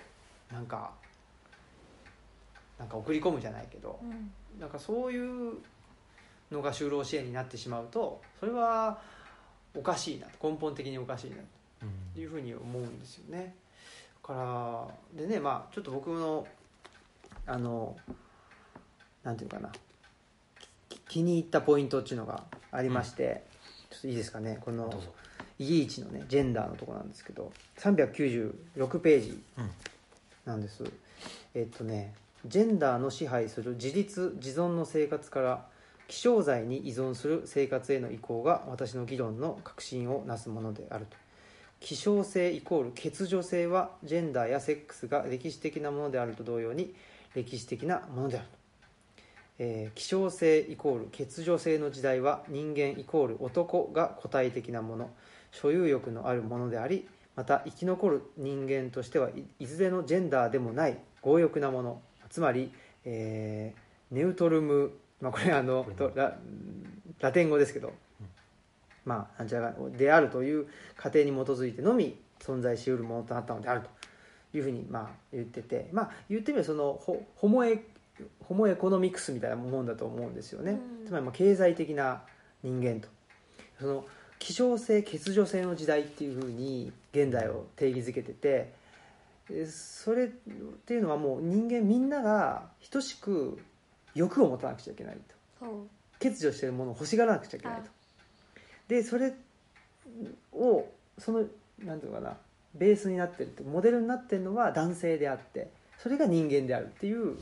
なんかなんか送り込むじゃないけどうん。なんかそういうのが就労支援になってしまうとそれはおかしいなと根本的におかしいなとうんいうふうに思うんですよね。だからでねまあちょっと僕のあのなんていうかな。き気に入ったポイントっていうのがありまして、ちょっといいですかね。このどうぞ、イギイチのねジェンダーのとこなんですけど396ページうん。なんです。えっとねジェンダーの支配する自立自存の生活から気象剤に依存する生活への移行が私の議論の核心をなすものであると。希少性イコール欠如性はジェンダーやセックスが歴史的なものであると同様に歴史的なものであると、えー希少性イコール欠如性の時代は人間イコール男が個体的なもの。所有欲のあるものでありまた生き残る人間としてはいいずれのジェンダーでもない強欲なもの。つまり、えーネウトルム、まあ、これあのララテン語ですけど、まあなんちゃらであるという過程に基づいてのみ存在しうるものとなったのであるというふうにまあ言ってて、まあ、言ってみればそのホホモエホモエコノミクスみたいなもんだと思うんですよね、うん。つまりまあ経済的な人間と。その希少性欠如性の時代っていうふうに現代を定義づけててえそれっていうのはもう人間みんなが等しく欲を持たなくちゃいけないと。欠如しているものを欲しがらなくちゃいけないと。でそれをそのなんていうのかなベースになってるってモデルになってるのは男性であってそれが人間であるっていう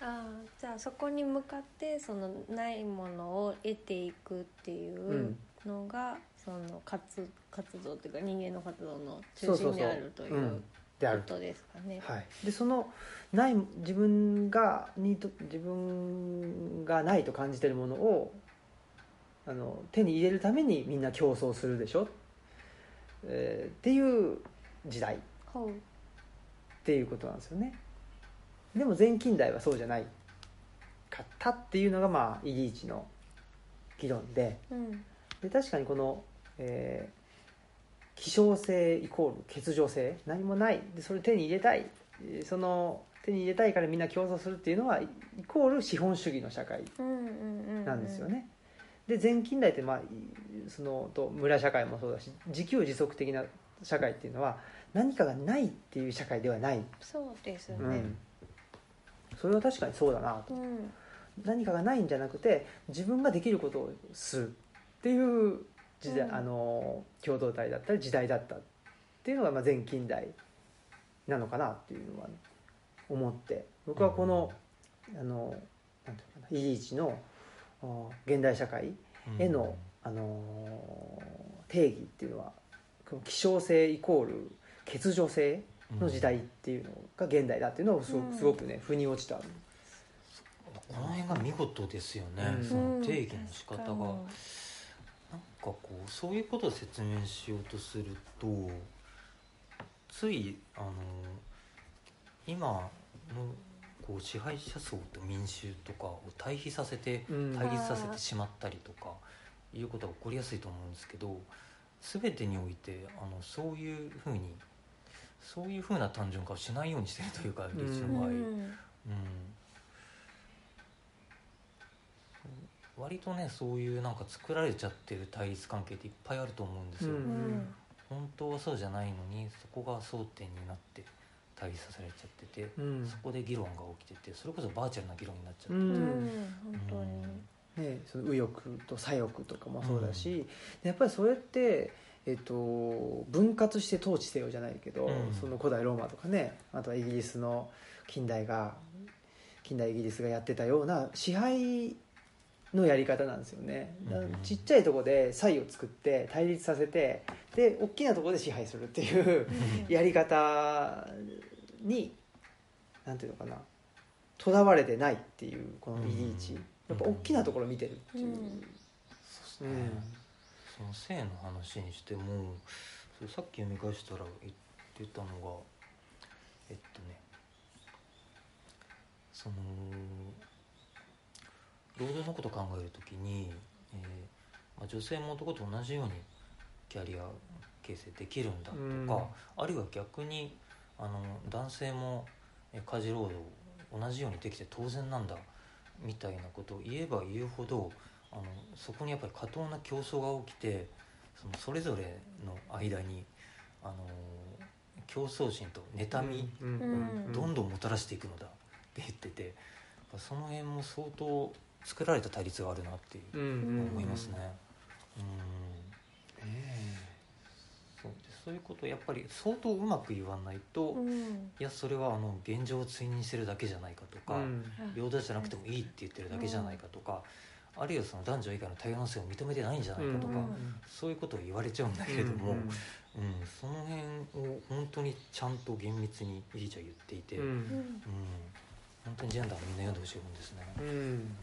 ああじゃあそこに向かってそのないものを得ていくっていうのが、その活活動っていうか人間の活動の中心にあるといううん。である。ことですかね。はい、でそのない自分がにと自分がないと感じてるものをあの手に入れるためにみんな競争するでしょ、えーっていう時代。っていうことなんですよねでも前近代はそうじゃない。かったっていうのがまあイリーチの議論で。うん。で確かにこの、えー希少性イコール欠如性何もない。でそれ手に入れたい。えーその手に入れたいからみんな競争するっていうのはイイコール資本主義の社会なんですよね。で全近代って、まあ、いそのと村社会もそうだし自給自足的な社会っていうのは何かがないっていう社会ではない、そうですね。うん、それは確かにそうだなと。うん。何かがないんじゃなくて自分ができることをするっていう時代、うん。あの共同体だったり時代だったっていうのがまあ前近代なのかなっていうのは、思って。僕はこの,、あのなんていうのかなイリーチのあ現代社会への、あの定義っていうのは希少性イコール欠如性の時代っていうのが現代だっていうのをすごうん。くすごくね腑に落ちた。この辺が見事ですよね、うん。その定義の仕方が、うん。なんかこうそういうことを説明しようとするとついあの今のこう支配者層と民衆とかを対比させてうん。対立させてしまったりとかいうことが起こりやすいと思うんですけど全てにおいてあのそういうふうにそういうふうな単純化をしないようにしてるというかうん。リーチの場合。うん。割とねそういうなんか作られちゃってる対立関係っていっぱいあると思うんですよ、うんうん。本当はそうじゃないのにそこが争点になって対立させられちゃってて、うん。そこで議論が起きててそれこそバーチャルな議論になっちゃってて、うん。うん本当に。ね、その右翼と左翼とかもそうだし、やっぱりそれって、えっと、分割して統治せよじゃないけど、うん。その古代ローマとかねあとはイギリスの近代が近代イギリスがやってたような支配のやり方なんですよね、ちっちゃいところで差異を作って対立させてで大きなところで支配するっていうやり方になんていうのかなとらわれてないっていうこのイリーチ、うん。やっぱ大きなところを見てるっていう、うんその性の話にしてもそれさっき読み返したら言ってたのがえっとねその労働のことを考えるときに、えーまあ、女性も男と同じようにキャリア形成できるんだとか、あるいは逆にあの男性もえー家事労働同じようにできて当然なんだみたいなことを言えば言うほどあのそこにやっぱり過当な競争が起きてそのそれぞれの間にあの競争心と妬み、うん。うんどんどんもたらしていくのだって言っててその辺も相当作られた対立があるなっていう思いますね。うん。ねそう。でそういうことをやっぱり相当うまく言わないと、いうん。やそれはあの現状を追認してるだけじゃないかとか、うん。平等じゃなくてもいいって言ってるだけじゃないかとか、あるいはその男女以外の多様な性を認めてないんじゃないかとか、うんそういうことを言われちゃうんだけれども、うんその辺を本当にちゃんと厳密にリーチは言っていて、ううん。ん本当にジェンダーをみんな読んでほしい本ですね。うん。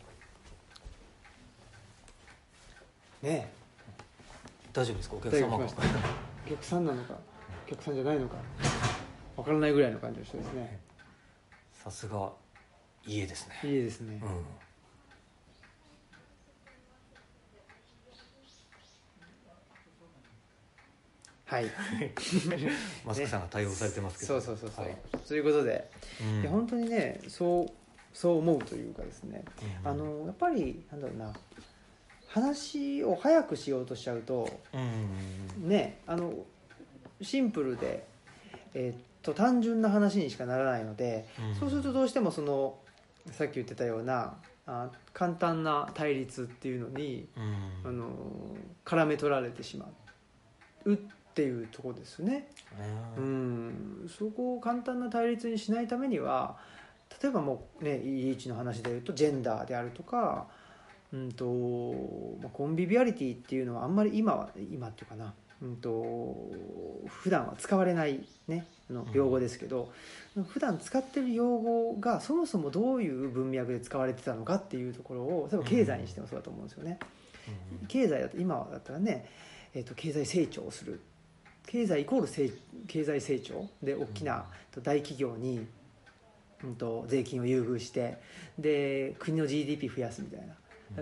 ね大丈夫ですか？おえ客様が。お客さんなのか？お客さんじゃないのか？わからないぐらいの感じの人ですね。さすが家ですね。いいですね、うんはい。(laughs) マスクさんが対応されてますけど、そうそうそうそう、はい。ということで、うん。いや本当にねそうそう思うというかですね、うん。あのやっぱりなんだろうな。話を早くしようとしちゃうとうん。ねあのシンプルで、えーっと単純な話にしかならないので、うん。そうするとどうしてもそのさっき言ってたようなあ簡単な対立っていうのに、うん。あの絡め取られてしまうっていうところですね。ううん。ん、そこを簡単な対立にしないためには例えばもうねイーチの話でいうとジェンダーであるとか、うんとまあ、コンビビアリティっていうのはあんまり今は今っていうかな、うん、と普段は使われない、ね、あの用語ですけど、普段使ってる用語がそもそもどういう文脈で使われてたのかっていうところを例えば経済にしてもそうだと思うんですよね。経済だと今だったらね、えー、と経済成長をする経済イコール成経済成長で大きな大企業に、うん、と税金を優遇してで国の GDP 増やすみたいな。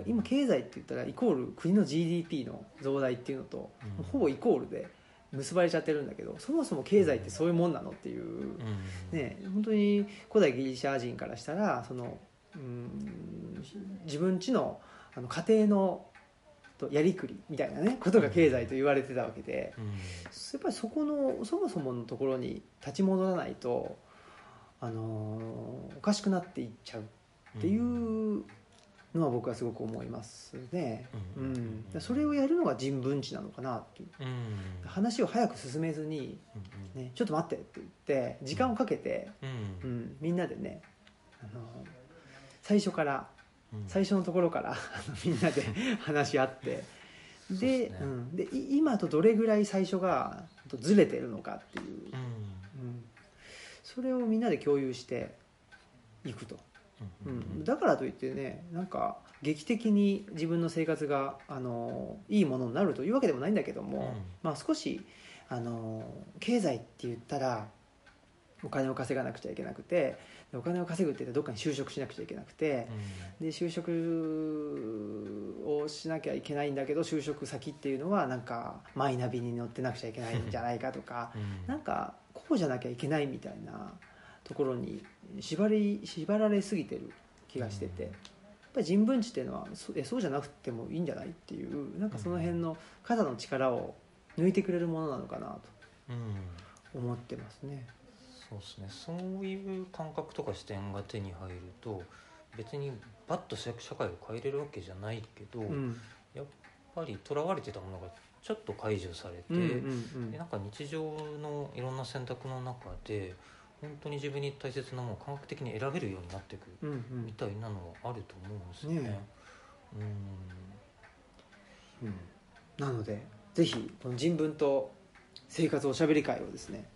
今経済って言ったらイコール国の GDP の増大っていうのと、うん。ほぼイコールで結ばれちゃってるんだけどそもそも経済ってそういうもんなのっていう、うん。ね、本当に古代ギリシャ人からしたらそのうん自分家のあの家庭のとやりくりみたいなねことが経済と言われてたわけでうんやっぱりそこのそもそものところに立ち戻らないと、あのーおかしくなっていっちゃうっていうのは僕はすごく思いますね、ううん。んでそれをやるのが人文知なのかなっていう。うん。話を早く進めずに、うんね「ちょっと待って」って言って時間をかけて、うん。うん、みんなでね、あのー最初からうん最初のところからみんなで話し合って。でね。うん、でい今とどれぐらい最初がとずれてるのかっていう、うん。うん、それをみんなで共有していくと、ううん。ん、だからといってねなんか劇的に自分の生活があのいいものになるというわけでもないんだけども、うん。まあ、少しあの経済って言ったらお金を稼がなくちゃいけなくてでお金を稼ぐって言ってどっかに就職しなくちゃいけなくて、で就職をしなきゃいけないんだけど就職先っていうのはなんかマイナビに乗ってなくちゃいけないんじゃないかとか (laughs) うん。なんかこうじゃなきゃいけないみたいなところに縛り縛られすぎてる気がしてて、うん。やっぱり人文知っていうのはそえそうじゃなくてもいいんじゃないっていうなんかその辺の肩の力を抜いてくれるものなのかなとうん。思ってますね。そうですね。そういう感覚とか視点が手に入ると別にバッと社社会を変えれるわけじゃないけど、やっうんぱりとらわれてたものがちょっと解除されて、うんうんでなんか日常のいろんな選択の中で本当に自分に大切なものを感覚的に選べるようになっていくみたいなのはあると思うんですよね。ねうん。うん。なのでぜひこの人文と生活おしゃべり会をですね、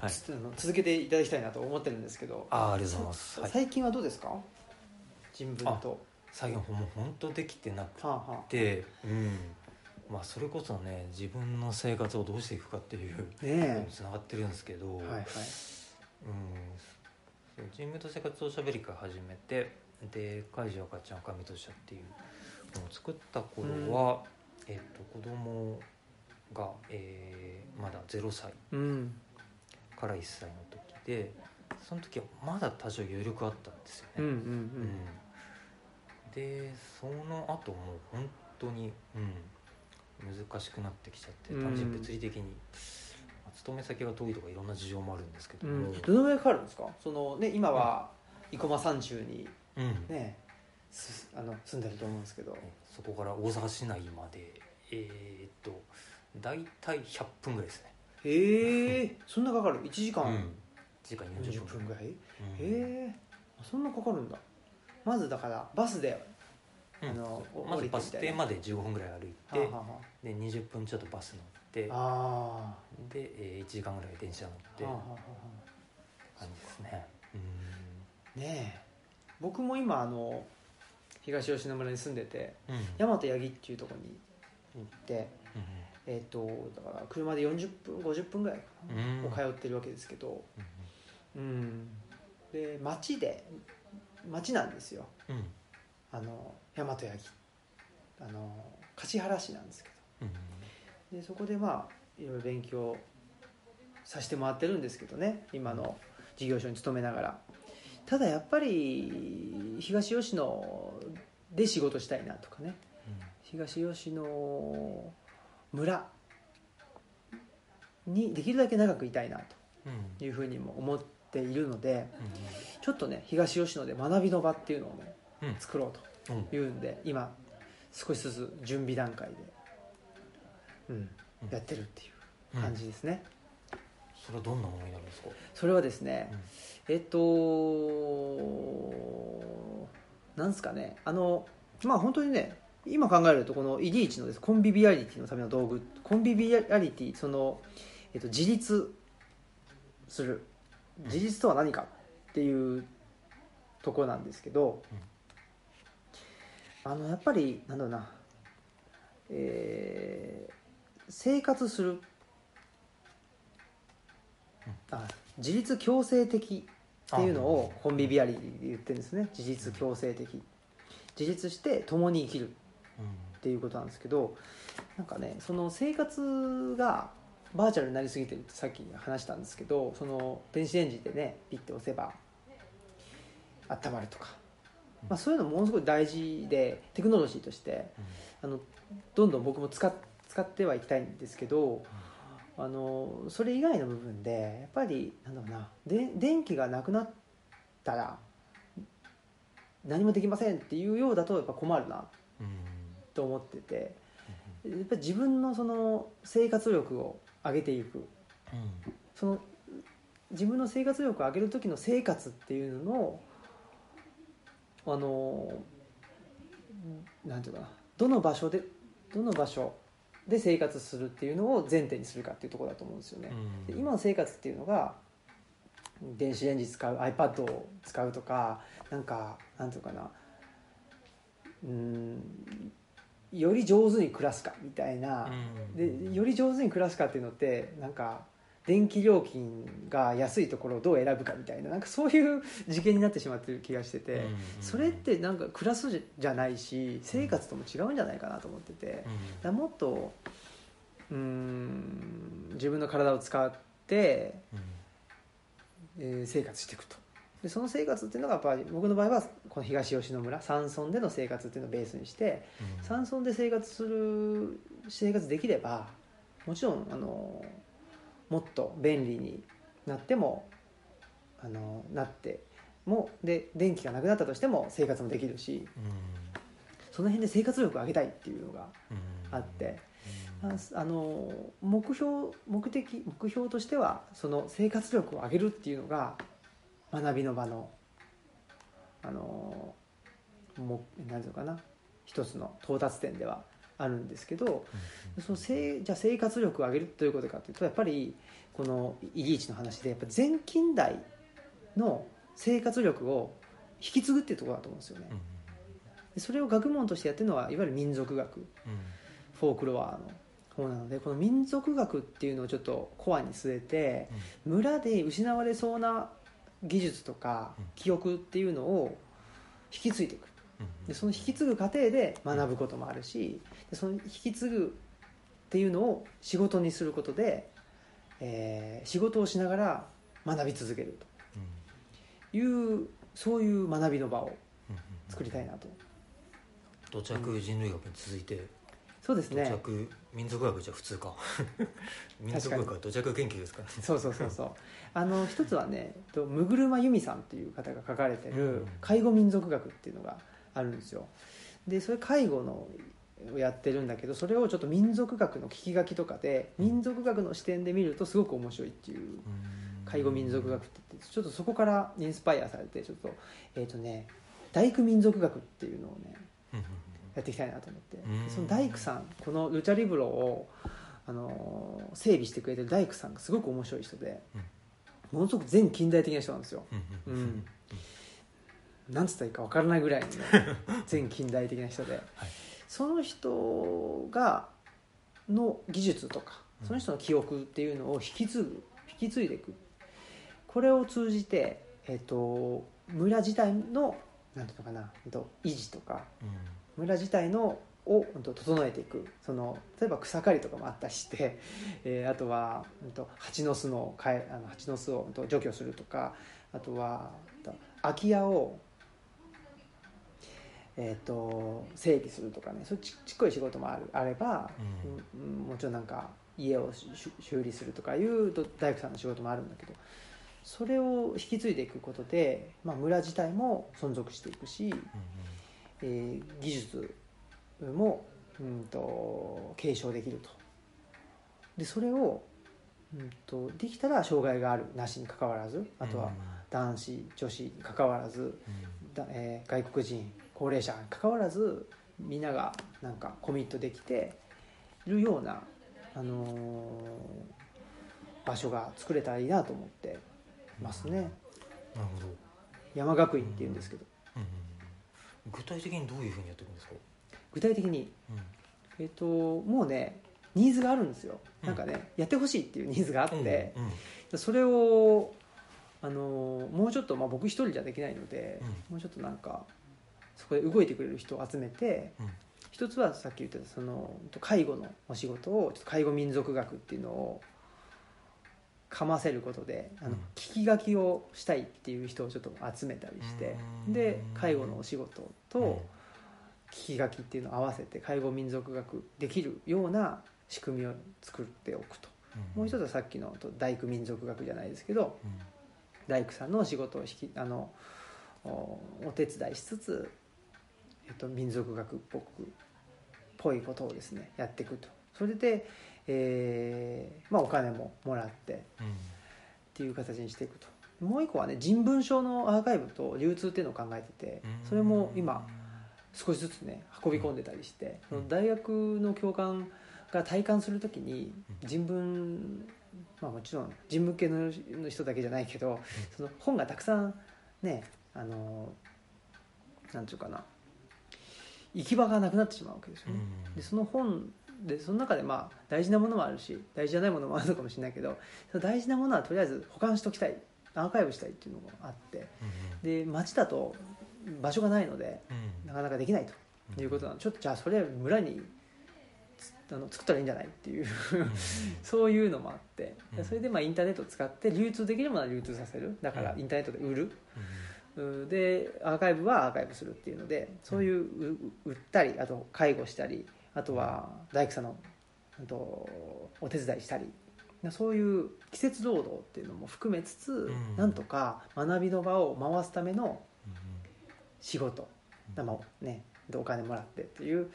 はい。続けていただきたいなと思ってるんですけど。あーありがとうございます。はい、最近はどうですか？人文と。最近もう本当できてなくはあはて、うん、まあそれこそね自分の生活をどうしていくかっていうあねつながってるんですけど、えはいはい。うん、そう人文と生活おしゃべり会始めてで「海事赤ちゃん赤身としゃ」っていうのを作った頃は、えっと子供が、えーまだ0歳うん。から1歳の時でその時はまだ多少余力あったんですよね。うんうんうんでその後もう本当に、うん、難しくなってきちゃってうん単純に物理的に、まあ勤め先が遠いとかいろんな事情もあるんですけども、うん。うんどのぐらいかかるんですか？そのね今は生駒山中にうん。あの住んでると思うんですけど。そこから大阪市内までえーっと大体100分ぐらいですね、へえ。そんなかかる？1時間？1時間40 40分。分ぐらい？へうん。え。そんなかかるんだ。まずだからバスでうん。あのおまずバス停まで15分ぐらい歩いて、はあはで20分ちょっとバス乗ってあはあで、えー1時間ぐらい電車乗ってはあは感じですね。あねえ。僕も今あの東吉野村に住んでてうん。うん大和八木っていうところに行ってえっ、とだから車で40分50分ぐらいかを通ってるわけですけど。うんで町で町なんですよ。うん。うんあの大和八木。あの橿原市なんですけうんどでそこでまあいろいろ勉強させてもらってるんですけどね。今の事業所に勤めながら。ただやっぱり東吉野で仕事したいなとかね。東吉野村にできるだけ長くいたいなうん。というふうにも思っているのでうちょっとね東吉野で学びの場っていうのをねんうん。作ろううん。というんで今少しずつ準備段階で、うんうん。やってるっていう感じですね、それはどんなものになるんですか？それはですね、えっとなんですかねあのまあ本当にね今考えるとこのイリーチのですコンビビアリティのための道具コンビビアリティその、えっと、自立する自立とは何かっていうところなんですけど、あのやっぱりなんだろうな、えー生活するあ自立強制的っていうのをあコンビビアリティで言ってるんですね。自立強制的。自立して共に生きるっていうことなんですけどなんかねその生活がバーチャルになりすぎてるってさっき話したんですけどその電子レンジでねピッて押せば温まるとか。まあ、そういうのもものすごい大事でテクノロジーとしてあのどんどん僕も使っ使ってはいきたいんですけどあのそれ以外の部分でやっぱりなんだろうなで電気がなくなったら何もできませんっていうようだとやっぱ困るな。うんと思っててやっぱり自分のその生活力を上げていく。その自分の生活力を上げる時の生活っていうののあのなんていうかなどの場所でどの場所で生活するっていうのを前提にするかっていうところだと思うんですよね。で今の生活っていうのが電子レンジ使う iPad を使うとかなんかなんていうかなうんより上手に暮らすかみたいな、でより上手に暮らすかっていうのってなんか電気料金が安いところをどう選ぶかみたいな。なんかそういう事件になってしまってる気がしてて、それってなんか暮らすじゃないし生活とも違うんじゃないかなと思ってて、だもっとうん自分の体を使って、えー生活していくとでその生活っていうのがやっぱり僕の場合はこの東吉野村山村での生活っていうのをベースにして山村で生活する生活できればもちろんあのもっと便利になってもあのなってもで電気がなくなったとしても生活もできるしその辺で生活力を上げたいっていうのがあってああの目標目的目標としてはその生活力を上げるっていうのが学びの場のあのもなんていうのかな一つの到達点ではあるんですけど、そのせいじゃあ生活力を上げるということかというとやっぱりこのイリーチの話でやっぱ前近代の生活力を引き継ぐっていうところだと思うんですよね。でそれを学問としてやってるのはいわゆる民族学。フォークロアの方なのでこの民族学っていうのをちょっとコアに据えて村で失われそうな技術とかうん。記憶っていうのを引き継いでいくでその引き継ぐ過程で学ぶこともあるしでその引き継ぐっていうのを仕事にすることで、えー仕事をしながら学び続けると。いうそういう学びの場を作りたいなと。土着人類学に続いて土そうですね。着民族学じゃ普通か。(laughs) 民族学は土着研究ですからね。そうそうそうそう。あの一つはねと六車由美さんっていう方が書かれてうん。る介護民族学っていうのがあるんですよ。でそれ介護のをやってるんだけどそれをちょっと民族学の聞き書きとかで民族学の視点で見るとすごく面白いっていう介護民族学って言ってちょっとそこからインスパイアされてちょっとえっ、とね大工民族学っていうのをねやっていきたいなと思って。うん。その大工さんこのルチャリブロをあの整備してくれてる大工さんがすごく面白い人でものすごく全近代的な人なんですよ、うん、なんつったらいいか分からないぐらいのね (laughs) 全近代的な人で、その人がの技術とかその人の記憶っていうのを引き継ぐ引き継いでいく。これを通じて、えっと村自体のなんていうのかな、えっと維持とか村自体のを整えていく。その例えば草刈りとかもあったりして、えーあとは、うんと蜂の巣のかえあの蜂の巣を除去するとかあとは空き家を、えー、と整備するとかね。そういうちちっこい仕事もある。あれば、うん。うんもちろんなんか家を修理するとかいうと大工さんの仕事もあるんだけどそれを引き継いでいくことで、まあ、村自体も存続していくし、えー技術も、うん、と継承できると。でそれを、うん、とできたら障害があるなしにかかわらずあとは男子女子にかかわらず、だえー外国人高齢者にかかわらずみんながなんかコミットできているような、あのー場所が作れたらいいなと思ってますね。なるほど。山学院っていうんですけど具体的にどういうふうにやっていくんですか？具体的にえっともうねニーズがあるんですよ。なんかね、やってほしいっていうニーズがあって、それをあのもうちょっと、まあ、僕一人じゃできないので、もうちょっとなんかそこで動いてくれる人を集めて一つはさっき言ってたその介護のお仕事をちょっと介護民族学っていうのをかませることであの、うん。聞き書きをしたいっていう人をちょっと集めたりしてうん。で介護のお仕事うんと聞き書きっていうのを合わせて介護民族学できるような仕組みを作っておくと。もう一つはさっきのと大工民族学じゃないですけどうん。大工さんの仕事を引きあのおお手伝いしつつ、えっと、民族学っぽくぽいことをですねやっていくと。それで、えーまあ、お金ももらってっていう形にしていくと。もう一個はね人文書のアーカイブと流通っていうのを考えててそれも今少しずつね運び込んでたりして、うん。その大学の教官が体感するときに人文まあもちろん人文系の人だけじゃないけど、その本がたくさんねあのなんていうかな行き場がなくなってしまうわけですよね、でその本でその中でまあ大事なものもあるし大事じゃないものもあるのかもしれないけど大事なものはとりあえず保管しときたい。アーカイブしたいっていうのがあって。で町だと場所がないのでなかなかできないと。いうことなの。でちょっとじゃあそれ村につあの作ったらいいんじゃないっていう。(laughs) そういうのもあって。うん。それでまあインターネットを使って流通できるものは流通させる。だからうん。インターネットで売る。うんでアーカイブはアーカイブするっていうのでそういうう売ったりあと介護したりあとは大工さんのあとお手伝いしたりそういう季節労働っていうのも含めつつ、ん。なんとか学びの場を回すための仕事、うん。まあね、でお金もらってっていう、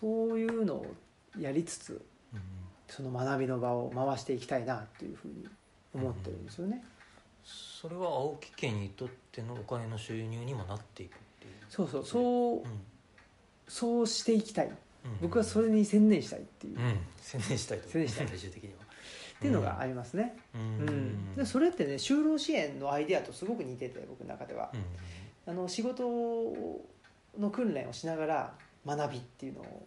そういうのをやりつつその学びの場を回していきたいなっていうふうに思ってるんですよね。それは青木家にとってのお金の収入にもなっていくっていう。そうそう。そううん。そうしていきたい。うん僕はそれに専念したいっていう、っうん。専念したいと。専念したい。最終的には。ていうのがありますね、ううん。ん。でそれってね就労支援のアイデアとすごく似てて僕の中では。う、んあの仕事の訓練をしながら学びっていうのを、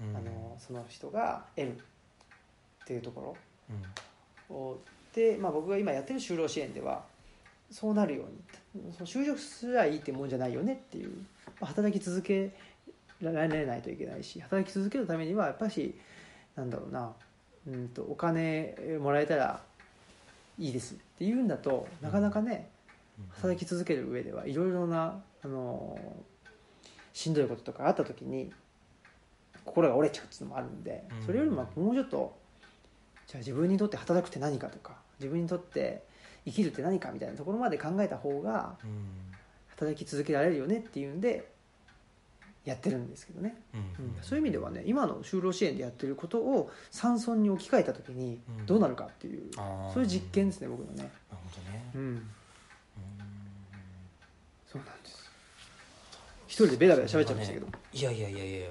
うん。あのその人が得る。っていうとこうん。ろをで、まあ、僕が今やってる就労支援ではそうなるようにその就職すりゃいいってもんじゃないよねっていう、まあ働き続けられないといけないし働き続けるためにはやっぱしなんだろうなうんとお金もらえたらいいですっていうんだとなかなかね、働き続ける上ではいろいろなあのしんどいこととかあった時に心が折れちゃうっていうのもあるんでうん。それよりももうちょっとじゃあ自分にとって働くって何かとか自分にとって生きるって何かみたいなところまで考えた方がうん。働き続けられるよねっていうんでやってるんですけどね、うん。うん。そういう意味ではね今の就労支援でやってることを山村に置き換えた時にうん。どうなるかっていう、そういう実験ですね僕のね、なるほどね。うん、うん。そうなんです。一人でベラベラ喋っちゃいましたけど、いやいやいやいや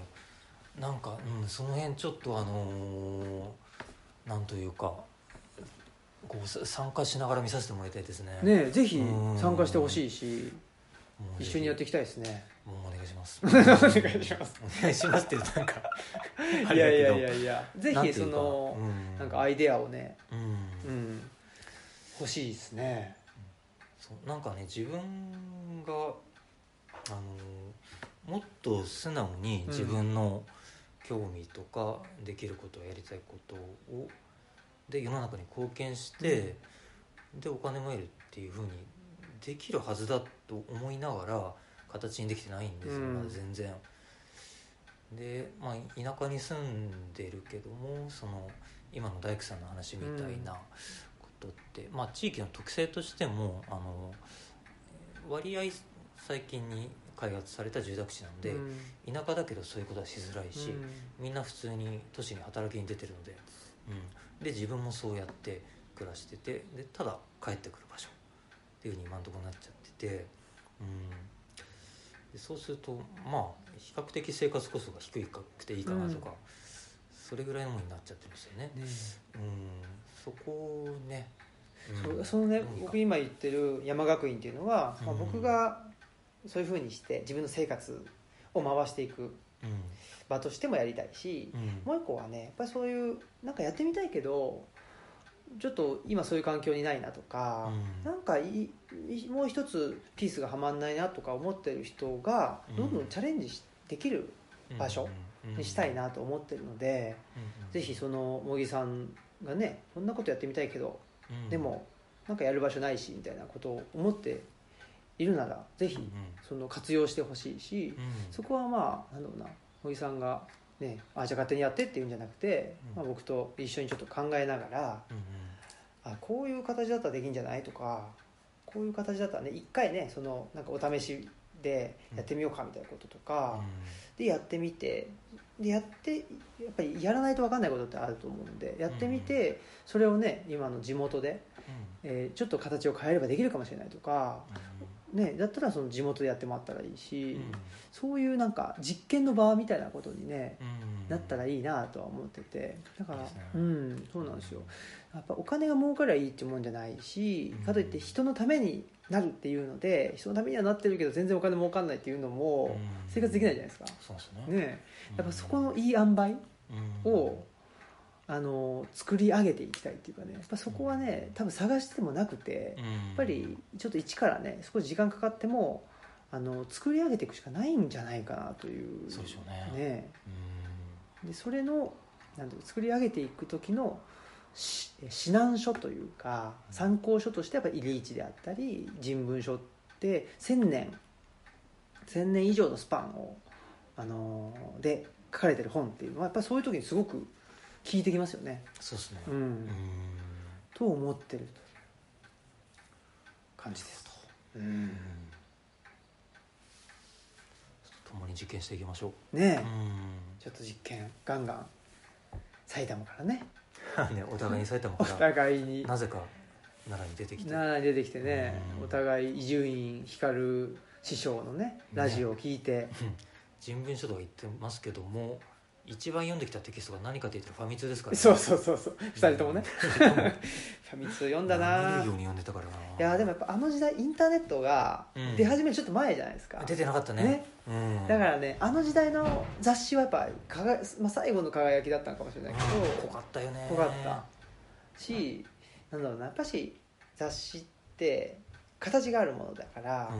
なんか、うん、その辺ちょっとあのーなんというかこうさ参加しながら見させてもらいたいですね。ねえぜひうん。参加してほしいし一緒にやっていきたいですね。もうお願いします。(laughs) お願いします。お願いしますって言うとなんか (laughs) あいやいやいやいや。ぜひそのうん。なんかアイデアをねうん。うん。欲しいですね。そうなんかね自分があのもっと素直に自分の興味とかできることやりたいことをで世の中に貢献して、でお金も得るっていうふうにできるはずだと思いながら形にできてないんですよ、うん。まだ全然。で、まあ、田舎に住んでるけどもその今の大工さんの話みたいなことって、まあ、地域の特性としてもあの割合最近に開発された住宅地なので、うん。田舎だけどそういうことはしづらいし、うん。みんな普通に都市に働きに出てるので、うん、で自分もそうやって暮らしててでただ帰ってくる場所いうふうに今のところなっちゃってて、うん、でそうするとまあ比較的生活コストが低くていいかなとか、それぐらいのものになっちゃってるんですよね。ねうん、そこをね、そうそのね僕今言ってる山学院っていうのは、まあ、うん。僕がそういうふうにして自分の生活を回していくうん。場としてもやりたいし、うん。もう一個はねやっぱりそういうなんかやってみたいけどちょっと今そういう環境にないなとか、うん。なんかいいもう一つピースがはまんないなとか思ってる人がどんどんチャレンジしできる場所にしたいなと思ってるので、ぜひその茂木さんがねこんなことやってみたいけどうん。でもなんかやる場所ないしみたいなことを思っているならぜひうん。その活用してほしいし、うん。そこはまあなんだろうな小木さんがねあじゃあ勝手にやってっていうんじゃなくて、うん。まあ、僕と一緒にちょっと考えながらうんあこういう形だったらできるんじゃないとかこういう形だったらね一回ねそのなんかお試しでやってみようかみたいなこととか、でやってみてでやってやっぱりやらないと分かんないことってあると思うんでやってみてそれをね今の地元で、えーちょっと形を変えればできるかもしれないとか、ね、だったらその地元でやってもらったらいいし、そういうなんか実験の場みたいなことにね、なったらいいなとは思っててだからね。うんそうなんですよ。やっぱお金が儲かりゃいいってもんじゃないしうん。かといって人のためになるっていうので人のためにはなってるけど全然お金儲かんないっていうのも生活できないじゃないですか。そうですね。ね。やっぱそこのいい塩梅をあの作り上げていきたいっていうかねやっぱそこはね多分探してもなくてややっぱりちょっと一からね少し時間かかってもあの作り上げていくしかないんじゃないかなというそうでしょうね。ねでそれのなんていうか作り上げていく時のし指南書というか参考書としてやっぱり入り一であったり人文書って1000年1000年以上のスパンを、あのーで書かれてる本っていうのはやっぱりそういう時にすごく効いてきますよね。そうですね。うん。うん。と思ってる感じですと。うん。共に実験していきましょう。ねえ、うちょっと実験ガンガン埼玉からね。ん (laughs) ねお互いに埼玉おから (laughs) 互いに。なぜか奈良に出てきて。奈良に出てきてね。うん。お互い伊集院光師匠のねラジオを聞いて、(laughs) 人文書とか言ってますけども一番読んできたテキストが何かって言ったらファミ通ですからね。そうそうそうそう。2人ともね。うん。ファミ通読んだな。見るように読んでたからな。いやでもやっぱあの時代インターネットが出始めるちょっと前じゃないですか、出てなかったね。ね。うん。だからねあの時代の雑誌はやっぱかが、まあ、最後の輝きだったのかもしれないけど。濃かったよね。濃かった。しなんだろうなやっぱし雑誌って形があるものだから、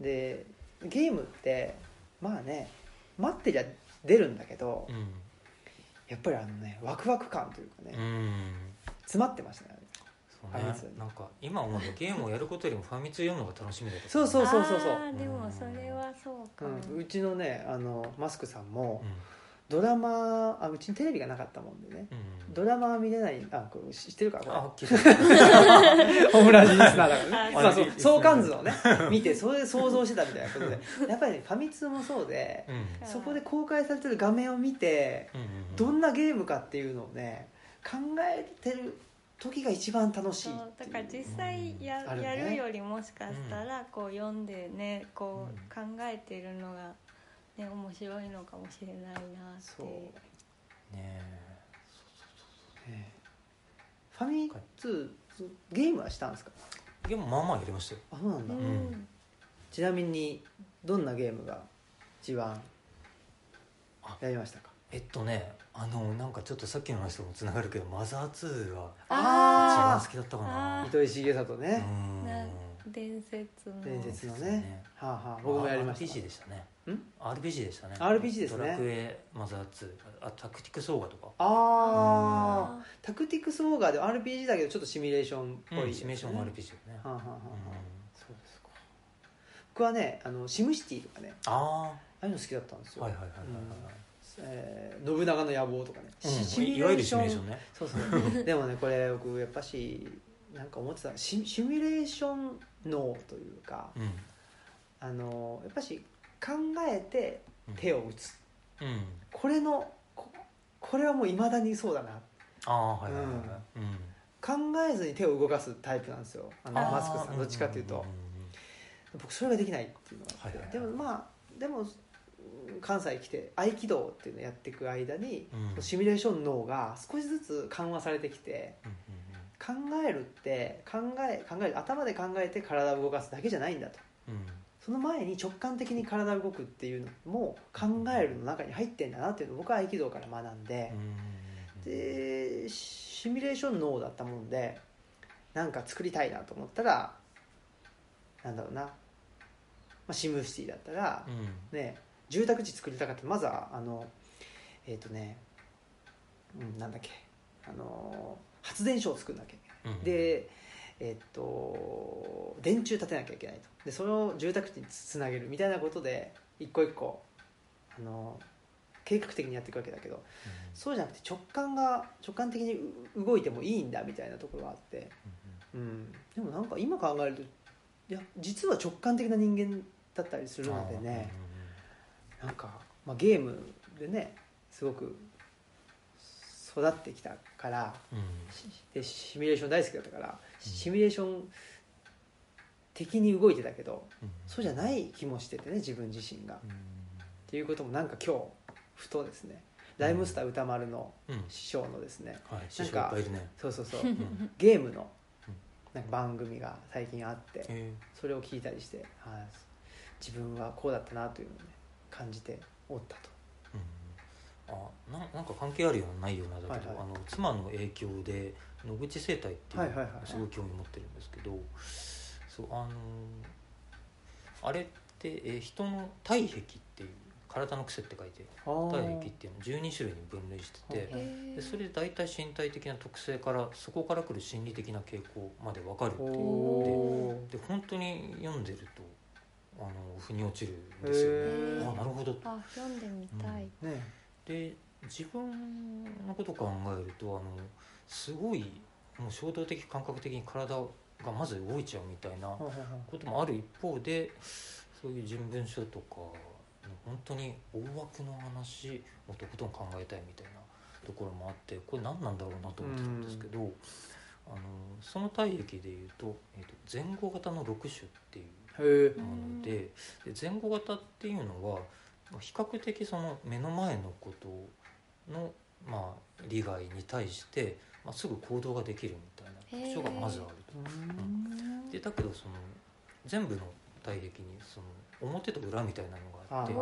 でゲームってまあね待ってりゃ出るんだけど、うん。やっぱりあのねワクワク感というかね、うん。うん詰まってましたね。ね。なんか今思うとゲームをやることよりもファミ通読むのが楽しみだった。そうそうそうそうそう。でもそれはそうか。も、うん、うちのねあのマスクさんもうんドラマあうちにテレビがなかったもんでね。うん。ドラマは見れない。あこれ知ってるかあこ聞いたれオムラジリスナーだからね。あまあそう相関図をね見てそれで想像してたみたいなことで。やっぱりねファミ通もそうでうん。そこで公開されてる画面を見てうんうんどんなゲームかっていうのをね考えてる時が一番楽しいだから実際や,、あるね。やるよりもしかしたらこう読んでねこう考えてるのが、ね、面白いのかもしれないなってそう。ねねファミ通ゲームはしたんですか？えでもまあまあやりましたよ。あそうなんだ、うん。ん。ちなみにどんなゲームが一番あ。やりましたか？えっとねあのなんかちょっとさっきの話ともつながるけどマザー2が一あ番好きだったかな。あ糸井重里ね、うん。な伝説の。伝説のね。ね。はあはあ僕もやりました。RPG でしたね。ん？RPG でしたね。RPG ですね。ドラクエマザー2あタクティクスオーガとか。ああタクティクスオーガーで RPG だけどちょっとシミュレーションっぽい、うんシミュレーション RPG よね。はあはあはあ。はあうん。そうですか。僕はねあのシムシティとかね。あああいうの好きだったんですよ、あはいはいはいはい。えー信長の野望とかね、はい、シミュうんいわゆるレーションシミュレーションね。そうそう。でもねこれ僕やっぱしなんか思ってた。シシミュレーション脳というかうん。あのやっぱし考えて手を打つ、うん。これのここれはもういまだにそうだな。ああはいはいはいはい。うん。考えずに手を動かすタイプなんですよ。あのマスクさんどっちかっていうと、僕それができないっていうのがあって、はいはいはい。でもまあでもうん関西来て合気道っていうのをやっていく間に、うん。シミュレーション脳が少しずつ緩和されてきてうん考えるって考え考える頭で考えて体を動かすだけじゃないんだと。うん。うんその前に直感的に体が動くっていうのも考えるの中に入ってんだなっていうのを僕は合気道から学んで、でシミュレーション脳だったもんでなんか作りたいなと思ったらなんだろうな、まあ、シムシティだったら、うん。ね、住宅地作りたかったまずはあのえっ、とね、うん、なんだっけあの発電所を作んなきゃいけない、うんでえっと電柱立てなきゃいけないと。でそれを住宅地につなげるみたいなことで一個一個あの計画的にやっていくわけだけどそうじゃなくて直感が直感的にう動いてもいいんだみたいなところがあって、うん、でもなんか今考えるといや実は直感的な人間だったりするのでねなんか、まあ、ゲームでねすごく育ってきたからうん。でシミュレーション大好きだったからシミュレーション的に動いてたけどうん。そうじゃない気もしててね自分自身が。っうん。ていうこともなんか今日ふとですね。ライムスター歌丸のうん。師匠のですね。はい師匠いっぱいいるね。そうそうそう。うん。ゲームのうん。なんか番組が最近あってえ。それを聞いたりして、はい、自分はこうだったなというのをね感じておったと。あななんか関係あるようなないようなだけど、はいはい。あの妻の影響で野口生態っていうはいはいはいすごい興味持ってるんですけど、そうあのあれって、えー人の体壁っていう体の癖って書いて体壁っていうのを12種類に分類してて、はいでそれで大体身体的な特性からそこから来る心理的な傾向まで分かるっていう。おー。で本当に読んでるとあの腑に落ちるんですよね。あなるほど。とあ読んでみたい、ねで自分のことを考えるとあのすごいもう衝動的感覚的に体がまず動いちゃうみたいなこともある一方でそういう人文書とか本当に大枠の話をとことん考えたいみたいなところもあってこれ何なんだろうなと思ってたんですけど、あのその体液でいうと,、えー、と前後型の6種っていうものでで前後型っていうのはまあ比較的その目の前のことの、まあ、利害に対して、まあ、すぐ行動ができるみたいな特徴がまずあると。でだけどその全部の体液にその表と裏みたいなのがあって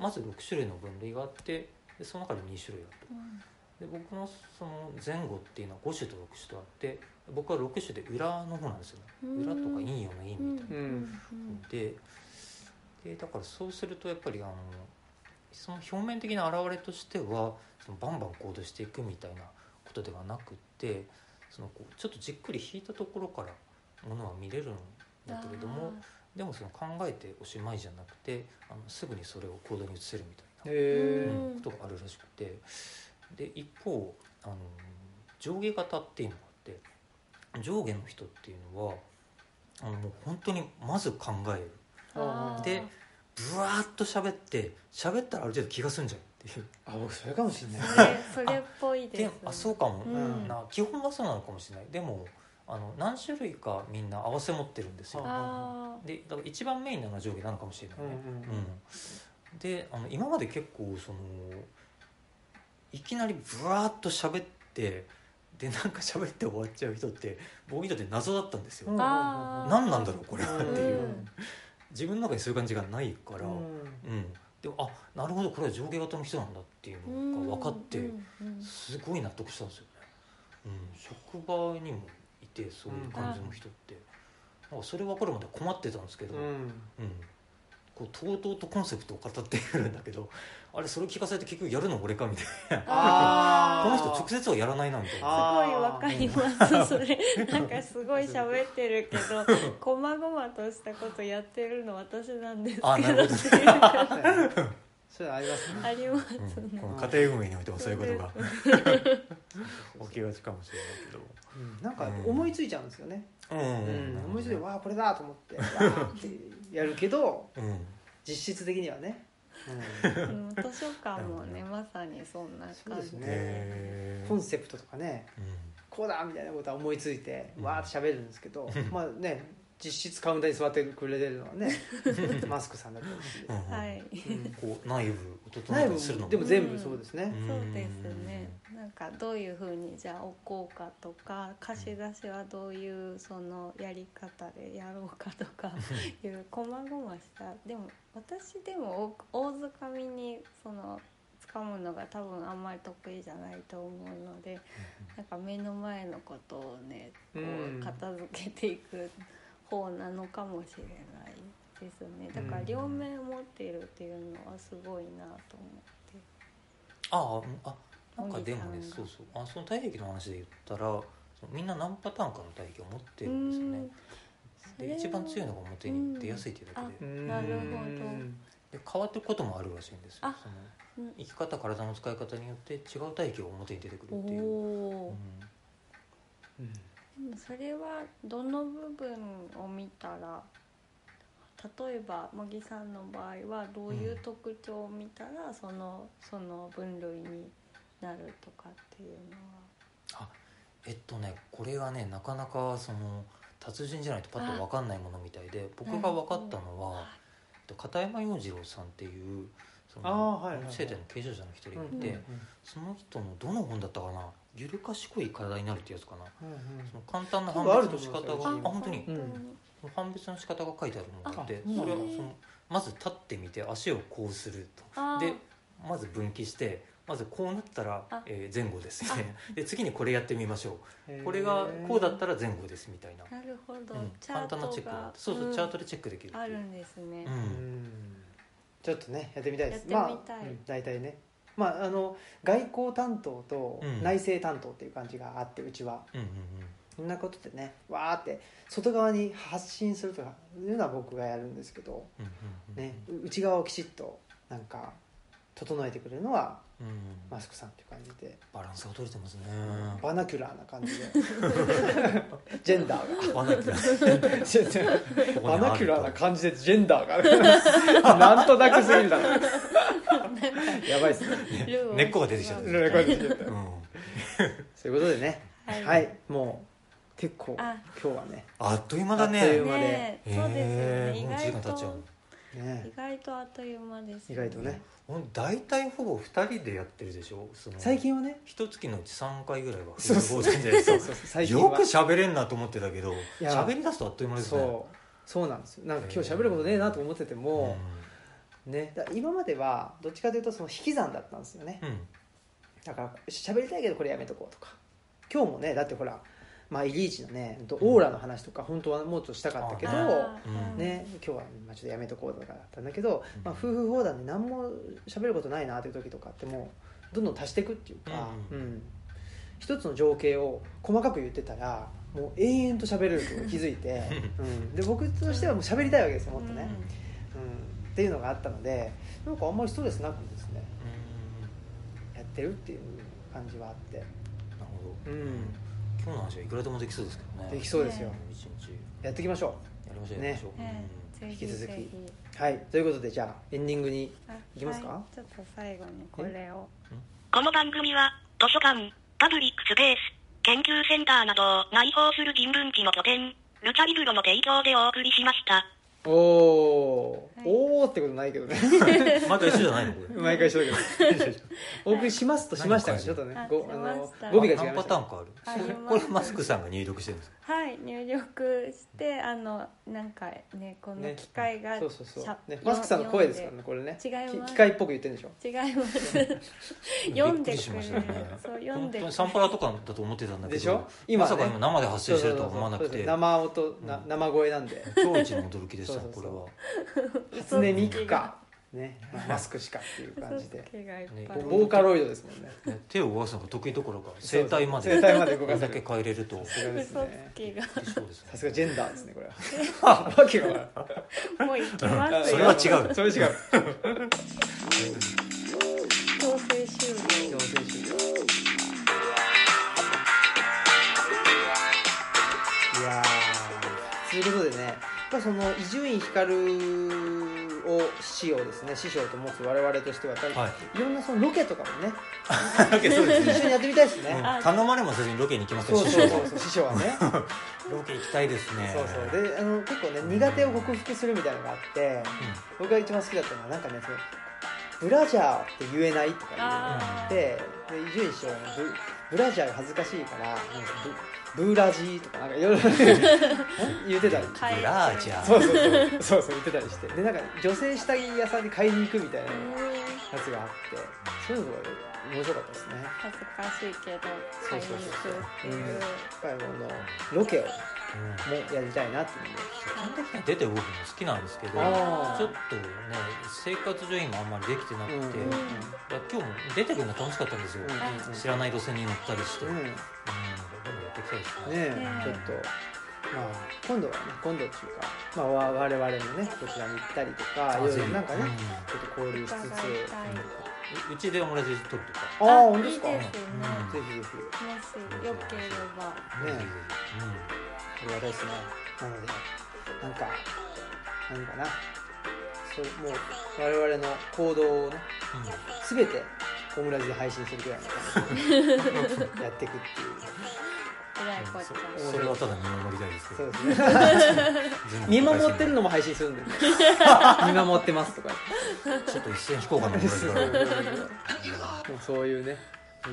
まず6種類の分類があってでその中で2種類あると。うんで僕のその前後っていうのは5種と6種とあって僕は6種で裏の方なんですよね。うん裏とか陰陽の陰みたいな、うん。ででだからそうするとやっぱりあのその表面的な表れとしてはそのバンバン行動していくみたいなことではなくってそのこうちょっとじっくり引いたところからものは見れるんだけれどもでもその考えておしまいじゃなくてあのすぐにそれを行動に移せるみたいなうんことがあるらしくて。で一方あの上下型っていうのがあって上下の人っていうのはあのもう本当にまず考えるでブワーッと喋って喋ったらある程度気が済んじゃうっていう。あ僕それかもしれない。それそれっぽいです。であそうかも、うん。な基本はそうなのかもしれない。でもあの何種類かみんな合わせ持ってるんですよ。あでだから一番メインなのは上下なのかもしれないね、うんうんうん。であの今まで結構そのいきなりブワーッと喋ってでなんか喋って終わっちゃう人って僕にとって謎だったんですよ、うん。何なんだろうこれはっていう、うん自分の中にそういう感じがないから、ううん。んでもあなるほどこれは上下型の人なんだっていうのが分かって、うんうん。すごい納得したんですよね、うん、職場にもいてそういう感じの人って、なんかそれ分かるまで困ってたんですけど、うん。うん、こうとうとうとコンセプトを語ってくるんだけどあれそれ聞かされて結局やるの俺かみたいな。(laughs) この人直接はやらないなみたいな。あすごいわかります。それ。なんかすごい喋ってるけどこまごまとしたことやってるの私なんですけど。(laughs) それありますね。ありますうん。ねこの家庭運営においてもそういうことが。起きがちかもしれないけど。うん。なんか思いついちゃうんですよね、うん。思いついてわあこれだと思ってわーってやるけどうん。実質的にはね、うん。図書館もねまさにそん。な感じですね。コンセプトとかねうん。こうだみたいなことは思いついてうん。わーって喋るんですけど、(laughs) まあね実質カウンターに座ってくれてるのはね (laughs) マスクさんだったりして、うんうん。はい。うんこう内部を整え内部たりするのもでも全部そうですね、そうですね。なんかどういうふうにじゃあ置こうかとか貸し出しはどういうそのやり方でやろうかとか (laughs) いうこまごました。でも私でも大大掴みにその掴むのが多分あんまり得意じゃないと思うのでなんか目の前のことをねこうん。う片付けていく方なのかもしれないですね。だから両面持っているっていうのはすごいなと思って。ああうんあなんかでもねそうそう。あその体液の話で言ったらそのみんな何パターンかの体液を持ってるんですよね。で一番強いのが表に出やすいっていうだけでうん。なるほど。で変わっていくこともあるらしいんですよ。あそのうん生き方体の使い方によって違う体液が表に出てくるっていう、おうんそれはどの部分を見たら例えば茂木さんの場合はどういう特徴を見たらそのその分類になるとかっていうのは。えっとねこれがねなかなかその達人じゃないとパッと分かんないものみたいで僕が分かったのはえっと片山洋次郎さんっていうはいはいはい。生体の継承者の一人がいうんて、うん。その人のどの本だったかな「ゆる賢い体になる」ってやつかな？うんうん。その簡単な多判別の仕方があ本当に。判別の仕方が書いてあるのがあってあそれはそのまず立ってみて足をこうすると。でまず分岐してまずこうなったらあ、えー前後ですみたいな。で次にこれやってみましょう。これがこうだったら前後ですみたいな、なるほど、うん。簡単なチェックがあがって。そうそう、んチャートでチェックできるっていう。あるんですね、ううんんちょっとねやってみたいです。やってみたい。まあうん。大体ね。まああの外交担当とうん。内政担当っていう感じがあってうちは。うんうんそんなことでねわーって外側に発信するとかいうのは僕がやるんですけど、うんうんうん。ね、う内側をきちっとなんか整えてくれるのはうん。うんマスクさんっていう感じで。バランスが取れてますね。バナキュラーな感じで。(laughs) ジェンダーが。バナキュラー。バナキュラーな感じでジェンダーが。なんとなくすぎるだろやばいっすね。根っこが出てきちゃったこういうん。そういうことでね。はい。はい。もう結構あ。今日はね。あっという間だね。あっという間で。ねえそうですよね。意へー。もう時間外経っちゃう。とね。意外とあっという間です意外とね。ほん大体ほぼ2人でやってるでしょ？最近はね。一月のうち3回ぐらいはそうそうフルボーダーじゃないですか。そうそう最近は。よく喋れんなと思ってたけど喋り出すとあっという間ですね。そう。そうなんですよ。なんか今日喋ることねえなと思ってても、ね、だから今まではどっちかというとその引き算だったんですよね。うん、うん。だから喋りたいけどこれやめとこうとか。今日もねだってほら、まあ、イリーチのねオーラの話とか本当はもうちょっとしたかったけど、あうん。ーね、今日はまあちょっとやめとこうとかだったんだけど、うん。まあ、夫婦砲弾で何も喋ることないなという時とかってもうどんどん足していくっていうか、ううん。ん一つの情景を細かく言ってたらもう永遠と喋れることに気づいて、(laughs) うん、で僕としてはもう喋りたいわけですよもっとね、うん、っていうのがあったのでなんかあんまりストレスなくですねやってるっていう感じはあって、なるほど、うん、今日の話はいくらでもできそうですけどね。できそうですよ、ね一日。やっていきましょやりましょうやりましょう、ね。ぜひ引き続き。はい。ということでじゃあエンディングにあいきますか？はい。ちょっと最後にこれを。この番組は、図書館、パブリックスペース、研究センターなどを内包する人文地の拠点、ルチャリブロの提供でお送りしました。おおー、はい。おーってことないけどね。う (laughs) ん毎回一緒じゃないの？これ。毎回一緒だけど。(laughs) お送りしますとしましたちょっとねあごあしまのした。語尾が違い何ましたね。パターンかある？あります。これマスクさんが入力してるんですか？はい入力してあのなんかねこのね。機械がそうそうそう。しゃ、ね、マスクさんの声ですからねこれね。違います。き機械っぽく言ってるんでしょ？違います。読んでびっくりしくれるましたね。そう読んでくれる。本当にサンプラーとかだと思ってたんだけどでしょ？今ね。まさか今生で発生してるとは思わなくて。そうそうそう生音、なうん。生声なんで。今日一の驚きでしたこれは初音ミクか。ね、まあマスクしかっていう感じで。ボーカロイドですもんね。ね手を動かすのが得意どころか声帯まで声帯まで動かせる。これだけ変えれると。さすがです嘘ねつきが。そうですねさすがジェンダーですねこれは。わけがもう行きますそよれは違う。それ違う。強制終了。強制終了。いやー。ということでねぱりその伊集院光を師をですね師匠と持つ我々としてははい。い、ろんなそのロケとかもね (laughs) ロケそうですね。一緒にやってみたいですね、うん。あ頼まれもせずにロケに行きますよそう師匠はそうそうそう師匠はね。(laughs) ロケ行きたいですね。そうそう。であの結構ね苦手を克服するみたいなのがあって僕が一番好きだったのはなんかねそのブラジャーって言えないとかあ言ってで伊集院師匠はブブラジャーが恥ずかしいからブブーラジーとかなんかいろいろ (laughs) 言ってたり。ブラジャー。そうそうそう。そうそう言ってたりして。でなんか女性下着屋さんに買いに行くみたいなやうんつがあってそういうのが面白かったですね。恥ずかしいけど買いに行く。っていうやっぱりこのロケをうんもやりたいなっていうので基本的には出て動くの好きなんですけどちょっとね生活上今あんまりできてなくて、うん。うん今日も出てくるの楽しかったんですよ、うん。知らない路線に乗ったりして、うん。うんどんどんやっていきたいですねねねちょっとまあ今度はね今度っていうか、まあ、わ我々もねこちらに行ったりとかいろいろなんかね、ちょっと交流しつつ。うんううちでオムライス撮るとかああ本当いいですか？ですね。うん。ぜひぜひ。もしよければ。ねぜひぜありがたいですねなのでなんか何かな。そうもう我々の行動をねひうん。全てオムラジで配信するぐらいの感じでやっていくっていう。えらいこっちゃそそれはただ見守りたいですけどそうですね。見守ってるのも配信するんで、ね、見守ってますとか。ちょっと一線引こうかなオムライスから。(laughs) そういうね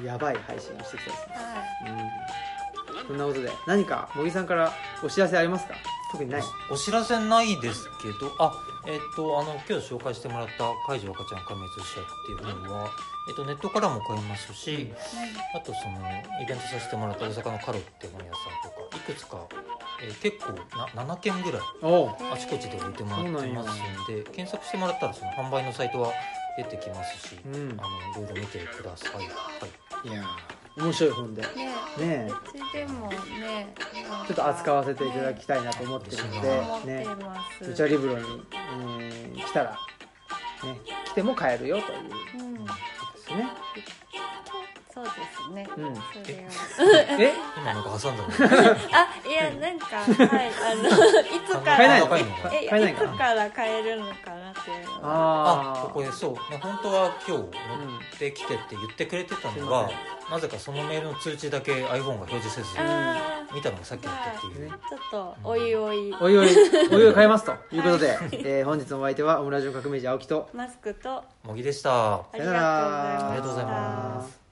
やばい配信をしていきたいですね。はうんそんなことで。何か茂木さんからお知らせありますか？特にない。お知らせないですけどあえっとあの今日紹介してもらった「海上赤ちゃん壊滅者」っていう本は、えっと、ネットからも買えますし、あとそのイベントさせてもらった大阪のカロって本屋さんとかいくつか、えー結構な7軒ぐらいあちこちで置いてもらってますんで検索してもらったらその販売のサイトは出てきますし、うん。あのいろいろ見てください、はい、いやー面白い本で。いね。でもねちょっと扱わせていただきたいなと思ってるのでね。ルチャリブロに、えー来たらね来ても買えるよといううんことですねそうですね。うん。それは。え？(laughs) 今なんか挟んだの？あ (laughs) いやなんか (laughs) はいあのいつか買えないらえいや買えないかな？いつから買えるのかなっていうああここでそう、ね、本当は今日乗ってきてって言ってくれてたのが、なぜかそのメールの通知だけ iPhone が表示せずあ見たのがさっきだったっていう、ねーちょっとおいおい。おいおいおいおい買いますと。い。うことで、えー本日のお相手はオムラジオ革命児青木とマスクと茂木でした。ありがとうございましたありがとうございます